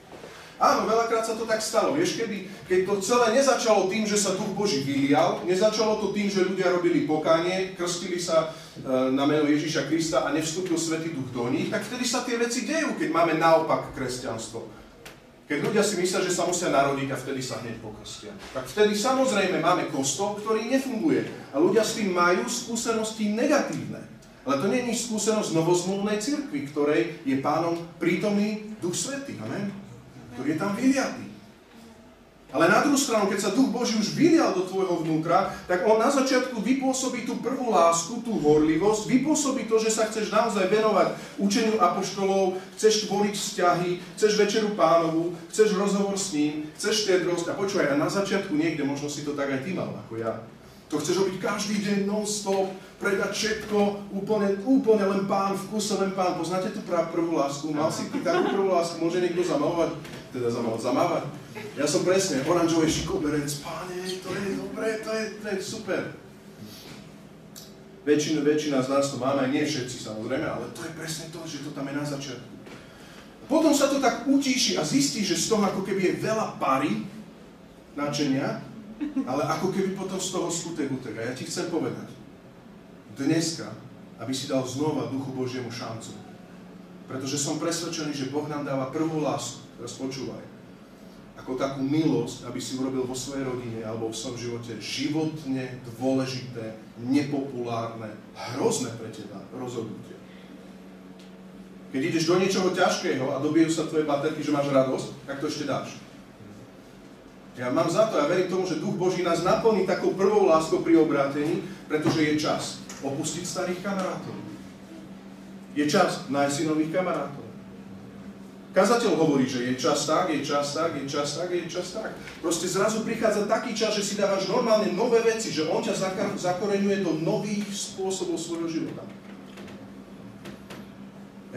Áno, veľakrát sa to tak stalo. Vieš, kedy, keď to celé nezačalo tým, že sa Duch Boží vylial, nezačalo to tým, že ľudia robili pokánie, krstili sa e, na meno Ježíša Krista a nevstúpil Svetý Duch do nich, tak vtedy sa tie veci dejú, keď máme naopak kresťanstvo. Keď ľudia si myslia, že sa musia narodiť a vtedy sa hneď pokrstia. Tak vtedy samozrejme máme kostol, ktorý nefunguje. A ľudia s tým majú skúsenosti negatívne. Ale to nie je skúsenosť novozmluvnej cirkvi, ktorej je pánom prítomný Duch Svetý. Amen ktorý je tam vyliatý. Ale na druhú stranu, keď sa Duch Boží už vylial do tvojho vnútra, tak on na začiatku vypôsobí tú prvú lásku, tú horlivosť, vypôsobí to, že sa chceš naozaj venovať učeniu apoštolov, chceš tvoriť vzťahy, chceš večeru pánovu, chceš rozhovor s ním, chceš štedrosť a počúvaj, a na začiatku niekde, možno si to tak aj ty mal, ako ja, to chceš robiť každý deň non-stop, predať všetko, úplne, úplne len pán, v kuse len pán. Poznáte tú prvú lásku? Mal si ty takú prvú lásku? Môže niekto zamovať? Teda zamovať, zamávať? Ja som presne, oranžový šikoberec, páne, to je dobré, to je, to je super. Väčšina, väčšina z nás to máme, nie všetci samozrejme, ale to je presne to, že to tam je na začiatku. Potom sa to tak utíši a zistí, že z toho ako keby je veľa pary, načenia, ale ako keby potom z toho skutek utek. A ja ti chcem povedať, dneska, aby si dal znova Duchu Božiemu šancu. Pretože som presvedčený, že Boh nám dáva prvú lásku. Teraz počúvaj. Ako takú milosť, aby si urobil vo svojej rodine alebo v svojom živote životne dôležité, nepopulárne, hrozné pre teba rozhodnutie. Keď ideš do niečoho ťažkého a dobijú sa tvoje baterky, že máš radosť, tak to ešte dáš. Ja mám za to, ja verím tomu, že Duch Boží nás naplní takou prvou láskou pri obrátení, pretože je čas opustiť starých kamarátov. Je čas nájsť si nových kamarátov. Kazateľ hovorí, že je čas tak, je čas tak, je čas tak, je čas tak. Proste zrazu prichádza taký čas, že si dávaš normálne nové veci, že on ťa zakoreňuje do nových spôsobov svojho života.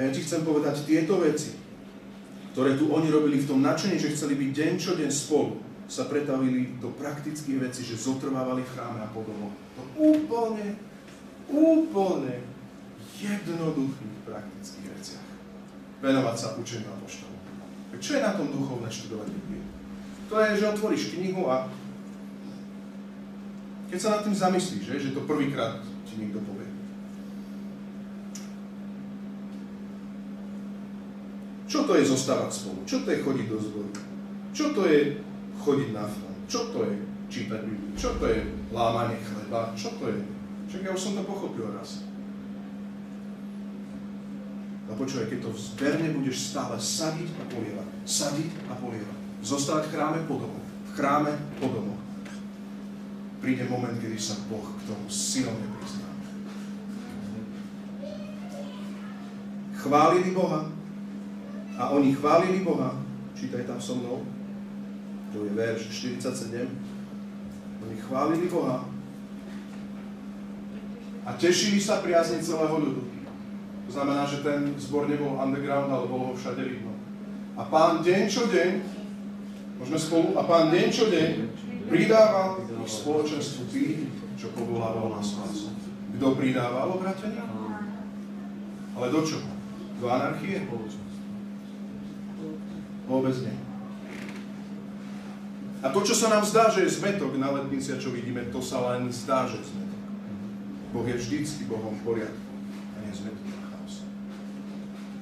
A ja ti chcem povedať tieto veci, ktoré tu oni robili v tom nadšení, že chceli byť deň čo deň spolu sa pretavili do praktických vecí, že zotrvávali v chráme a podobno. To úplne, úplne jednoduchých praktických veciach. Venovať sa učeniu apoštolov. Čo je na tom duchovné študovať Bibliu? To je, že otvoríš knihu a keď sa nad tým zamyslíš, že, že to prvýkrát ti niekto povie. Čo to je zostávať spolu? Čo to je chodiť do zboru? Čo to je chodiť na front. Čo to je čítať Bibliu? Čo to je lámanie chleba? Čo to je? Čak ja už som to pochopil raz. A počúvaj, keď to zberne budeš stále sadiť a polievať, sadiť a polievať, zostávať v chráme po domoch, v chráme po domoch, príde moment, kedy sa Boh k tomu silne prizná. Chválili Boha a oni chválili Boha, čítaj tam so mnou, to je verš 47, oni chválili Boha a tešili sa priazni celého ľudu. To znamená, že ten zbor nebol underground, ale bolo ho všade vidno. A pán deň čo deň, môžeme spolu, a pán deň čo deň pridával ich spoločenstvu tých, čo povolával na spásu. Kto pridával, obratenia? Ale do čoho? Do anarchie? Vôbec nie. A to, čo sa nám zdá, že je zmetok na letnici a čo vidíme, to sa len zdá, že je zmetok. Boh je vždycky Bohom v poriadku a nie zmetok a chaos.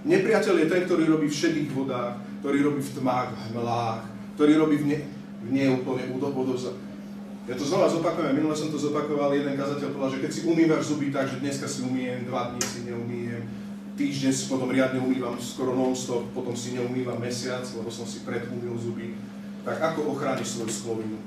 Nepriateľ je ten, ktorý robí v šedých vodách, ktorý robí v tmách, v hmlách, ktorý robí v, ne, v neúplne údobodoza. Ja to znova zopakujem, minule som to zopakoval, jeden kazateľ povedal, že keď si umývaš zuby tak, že dneska si umýjem, dva dní si neumýjem, týždeň si potom riadne umývam skoro non-stop, potom si neumývam mesiac, lebo som si predumýl zuby, tak ako ochrániš svoju sklovinu?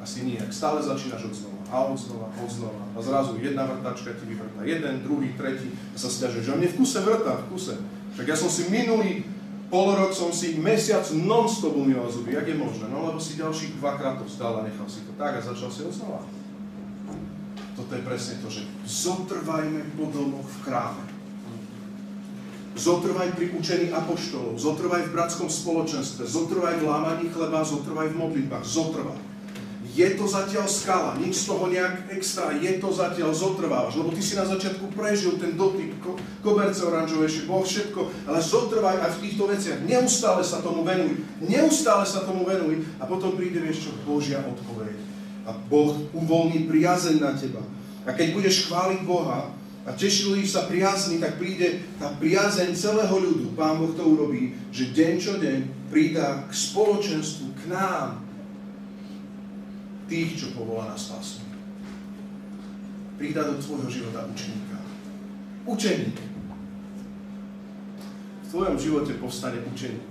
Asi nijak. Stále začínaš od znova, a od znova, od znova. A zrazu jedna vrtačka ti vyvrta, jeden, druhý, tretí, a sa stiažuješ, že mne v kuse vrta, v kuse. Však ja som si minulý pol rok som si mesiac non-stop umýval zuby. Jak je možné? No lebo si ďalších dvakrát to vzdal a nechal si to tak a začal si odznova. Toto je presne to, že zotrvajme po domoch v kráme. Zotrvaj pri učení apoštolov, zotrvaj v bratskom spoločenstve, zotrvaj v lámaní chleba, zotrvaj v modlitbách, zotrvaj je to zatiaľ skala, nič z toho nejak extra, je to zatiaľ zotrvávaš, lebo ty si na začiatku prežil ten dotyk, ko, koberce oranžovejšie, Boh všetko, ale zotrvaj aj v týchto veciach, neustále sa tomu venuj, neustále sa tomu venuj a potom príde, vieš čo, Božia odpoveď a Boh uvoľní priazeň na teba. A keď budeš chváliť Boha a tešili sa priazni, tak príde tá priazeň celého ľudu. Pán Boh to urobí, že deň čo deň prída k spoločenstvu, k nám, tých, čo povolá na spásu. Prída do tvojho života učeníka. Učeník. V tvojom živote povstane učeník.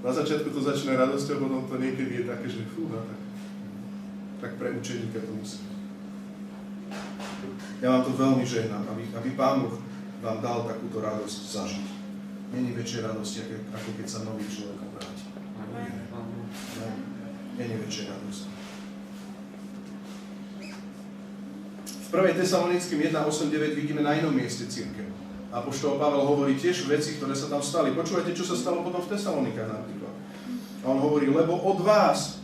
Na začiatku to začne radosťou, potom to niekedy je také, že fúha, tak, tak pre učeníka to musí. Ja vám to veľmi žehnám, aby, aby Pán Boh vám dal takúto radosť zažiť. Není väčšej radosti, ako keď sa nový človek obráti. Není väčšia radosť. V 1. Tesalonickým 1.8.9 vidíme na inom mieste církev. Apoštol Pavel hovorí tiež veci, ktoré sa tam stali. Počúvajte, čo sa stalo potom v Tesalonikách napríklad. A on hovorí, lebo od vás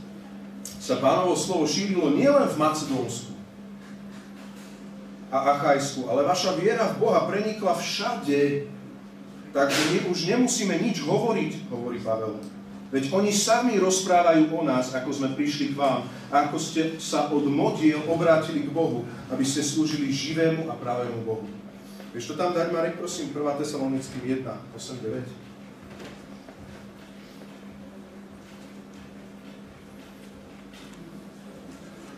sa pánovo slovo šírilo nielen v Macedónsku a Achajsku, ale vaša viera v Boha prenikla všade, takže my už nemusíme nič hovoriť, hovorí Pavel Veď oni sami rozprávajú o nás, ako sme prišli k vám, a ako ste sa od modiel obrátili k Bohu, aby ste slúžili živému a pravému Bohu. Vieš to tam dať, Marek, prosím, 1. Tesalonickým 1, 8, 9.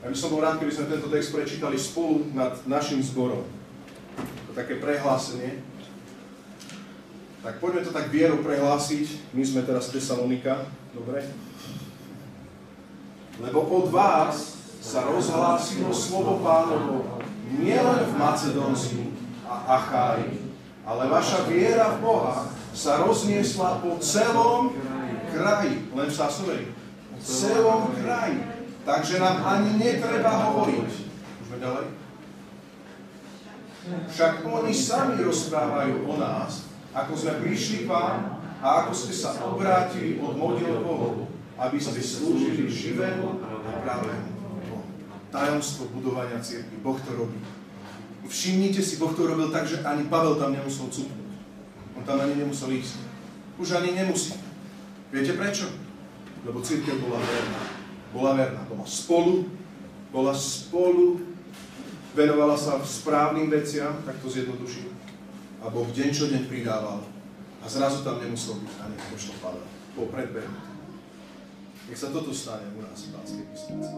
Ja by som bol rád, keby sme tento text prečítali spolu nad našim zborom. To také prehlásenie. Tak poďme to tak vierou prehlásiť. My sme teraz Tesalonika, dobre? Lebo od vás sa rozhlásilo slovo pánovo nielen v Macedónsku a Acháji, ale vaša viera v Boha sa rozniesla po celom kraji, len v Sasovej, celom kraji. Takže nám ani netreba hovoriť. Môžeme ďalej? Však oni sami rozprávajú o nás, ako sme prišli k vám a ako ste sa obrátili od modiel Bohu, aby ste slúžili živému a pravému. Tajomstvo budovania cirkvi. Boh to robí. Všimnite si, Boh to robil tak, že ani Pavel tam nemusel cupnúť. On tam ani nemusel ísť. Už ani nemusí. Viete prečo? Lebo církev bola verná. Bola verná. Bola spolu, bola spolu, venovala sa správnym veciam, tak to zjednoduším a Boh deň čo deň pridával. A zrazu tam nemusel byť ani poštol Pavel. Bol predbehnutý. Nech sa toto stane u nás v Banskej Bystrici.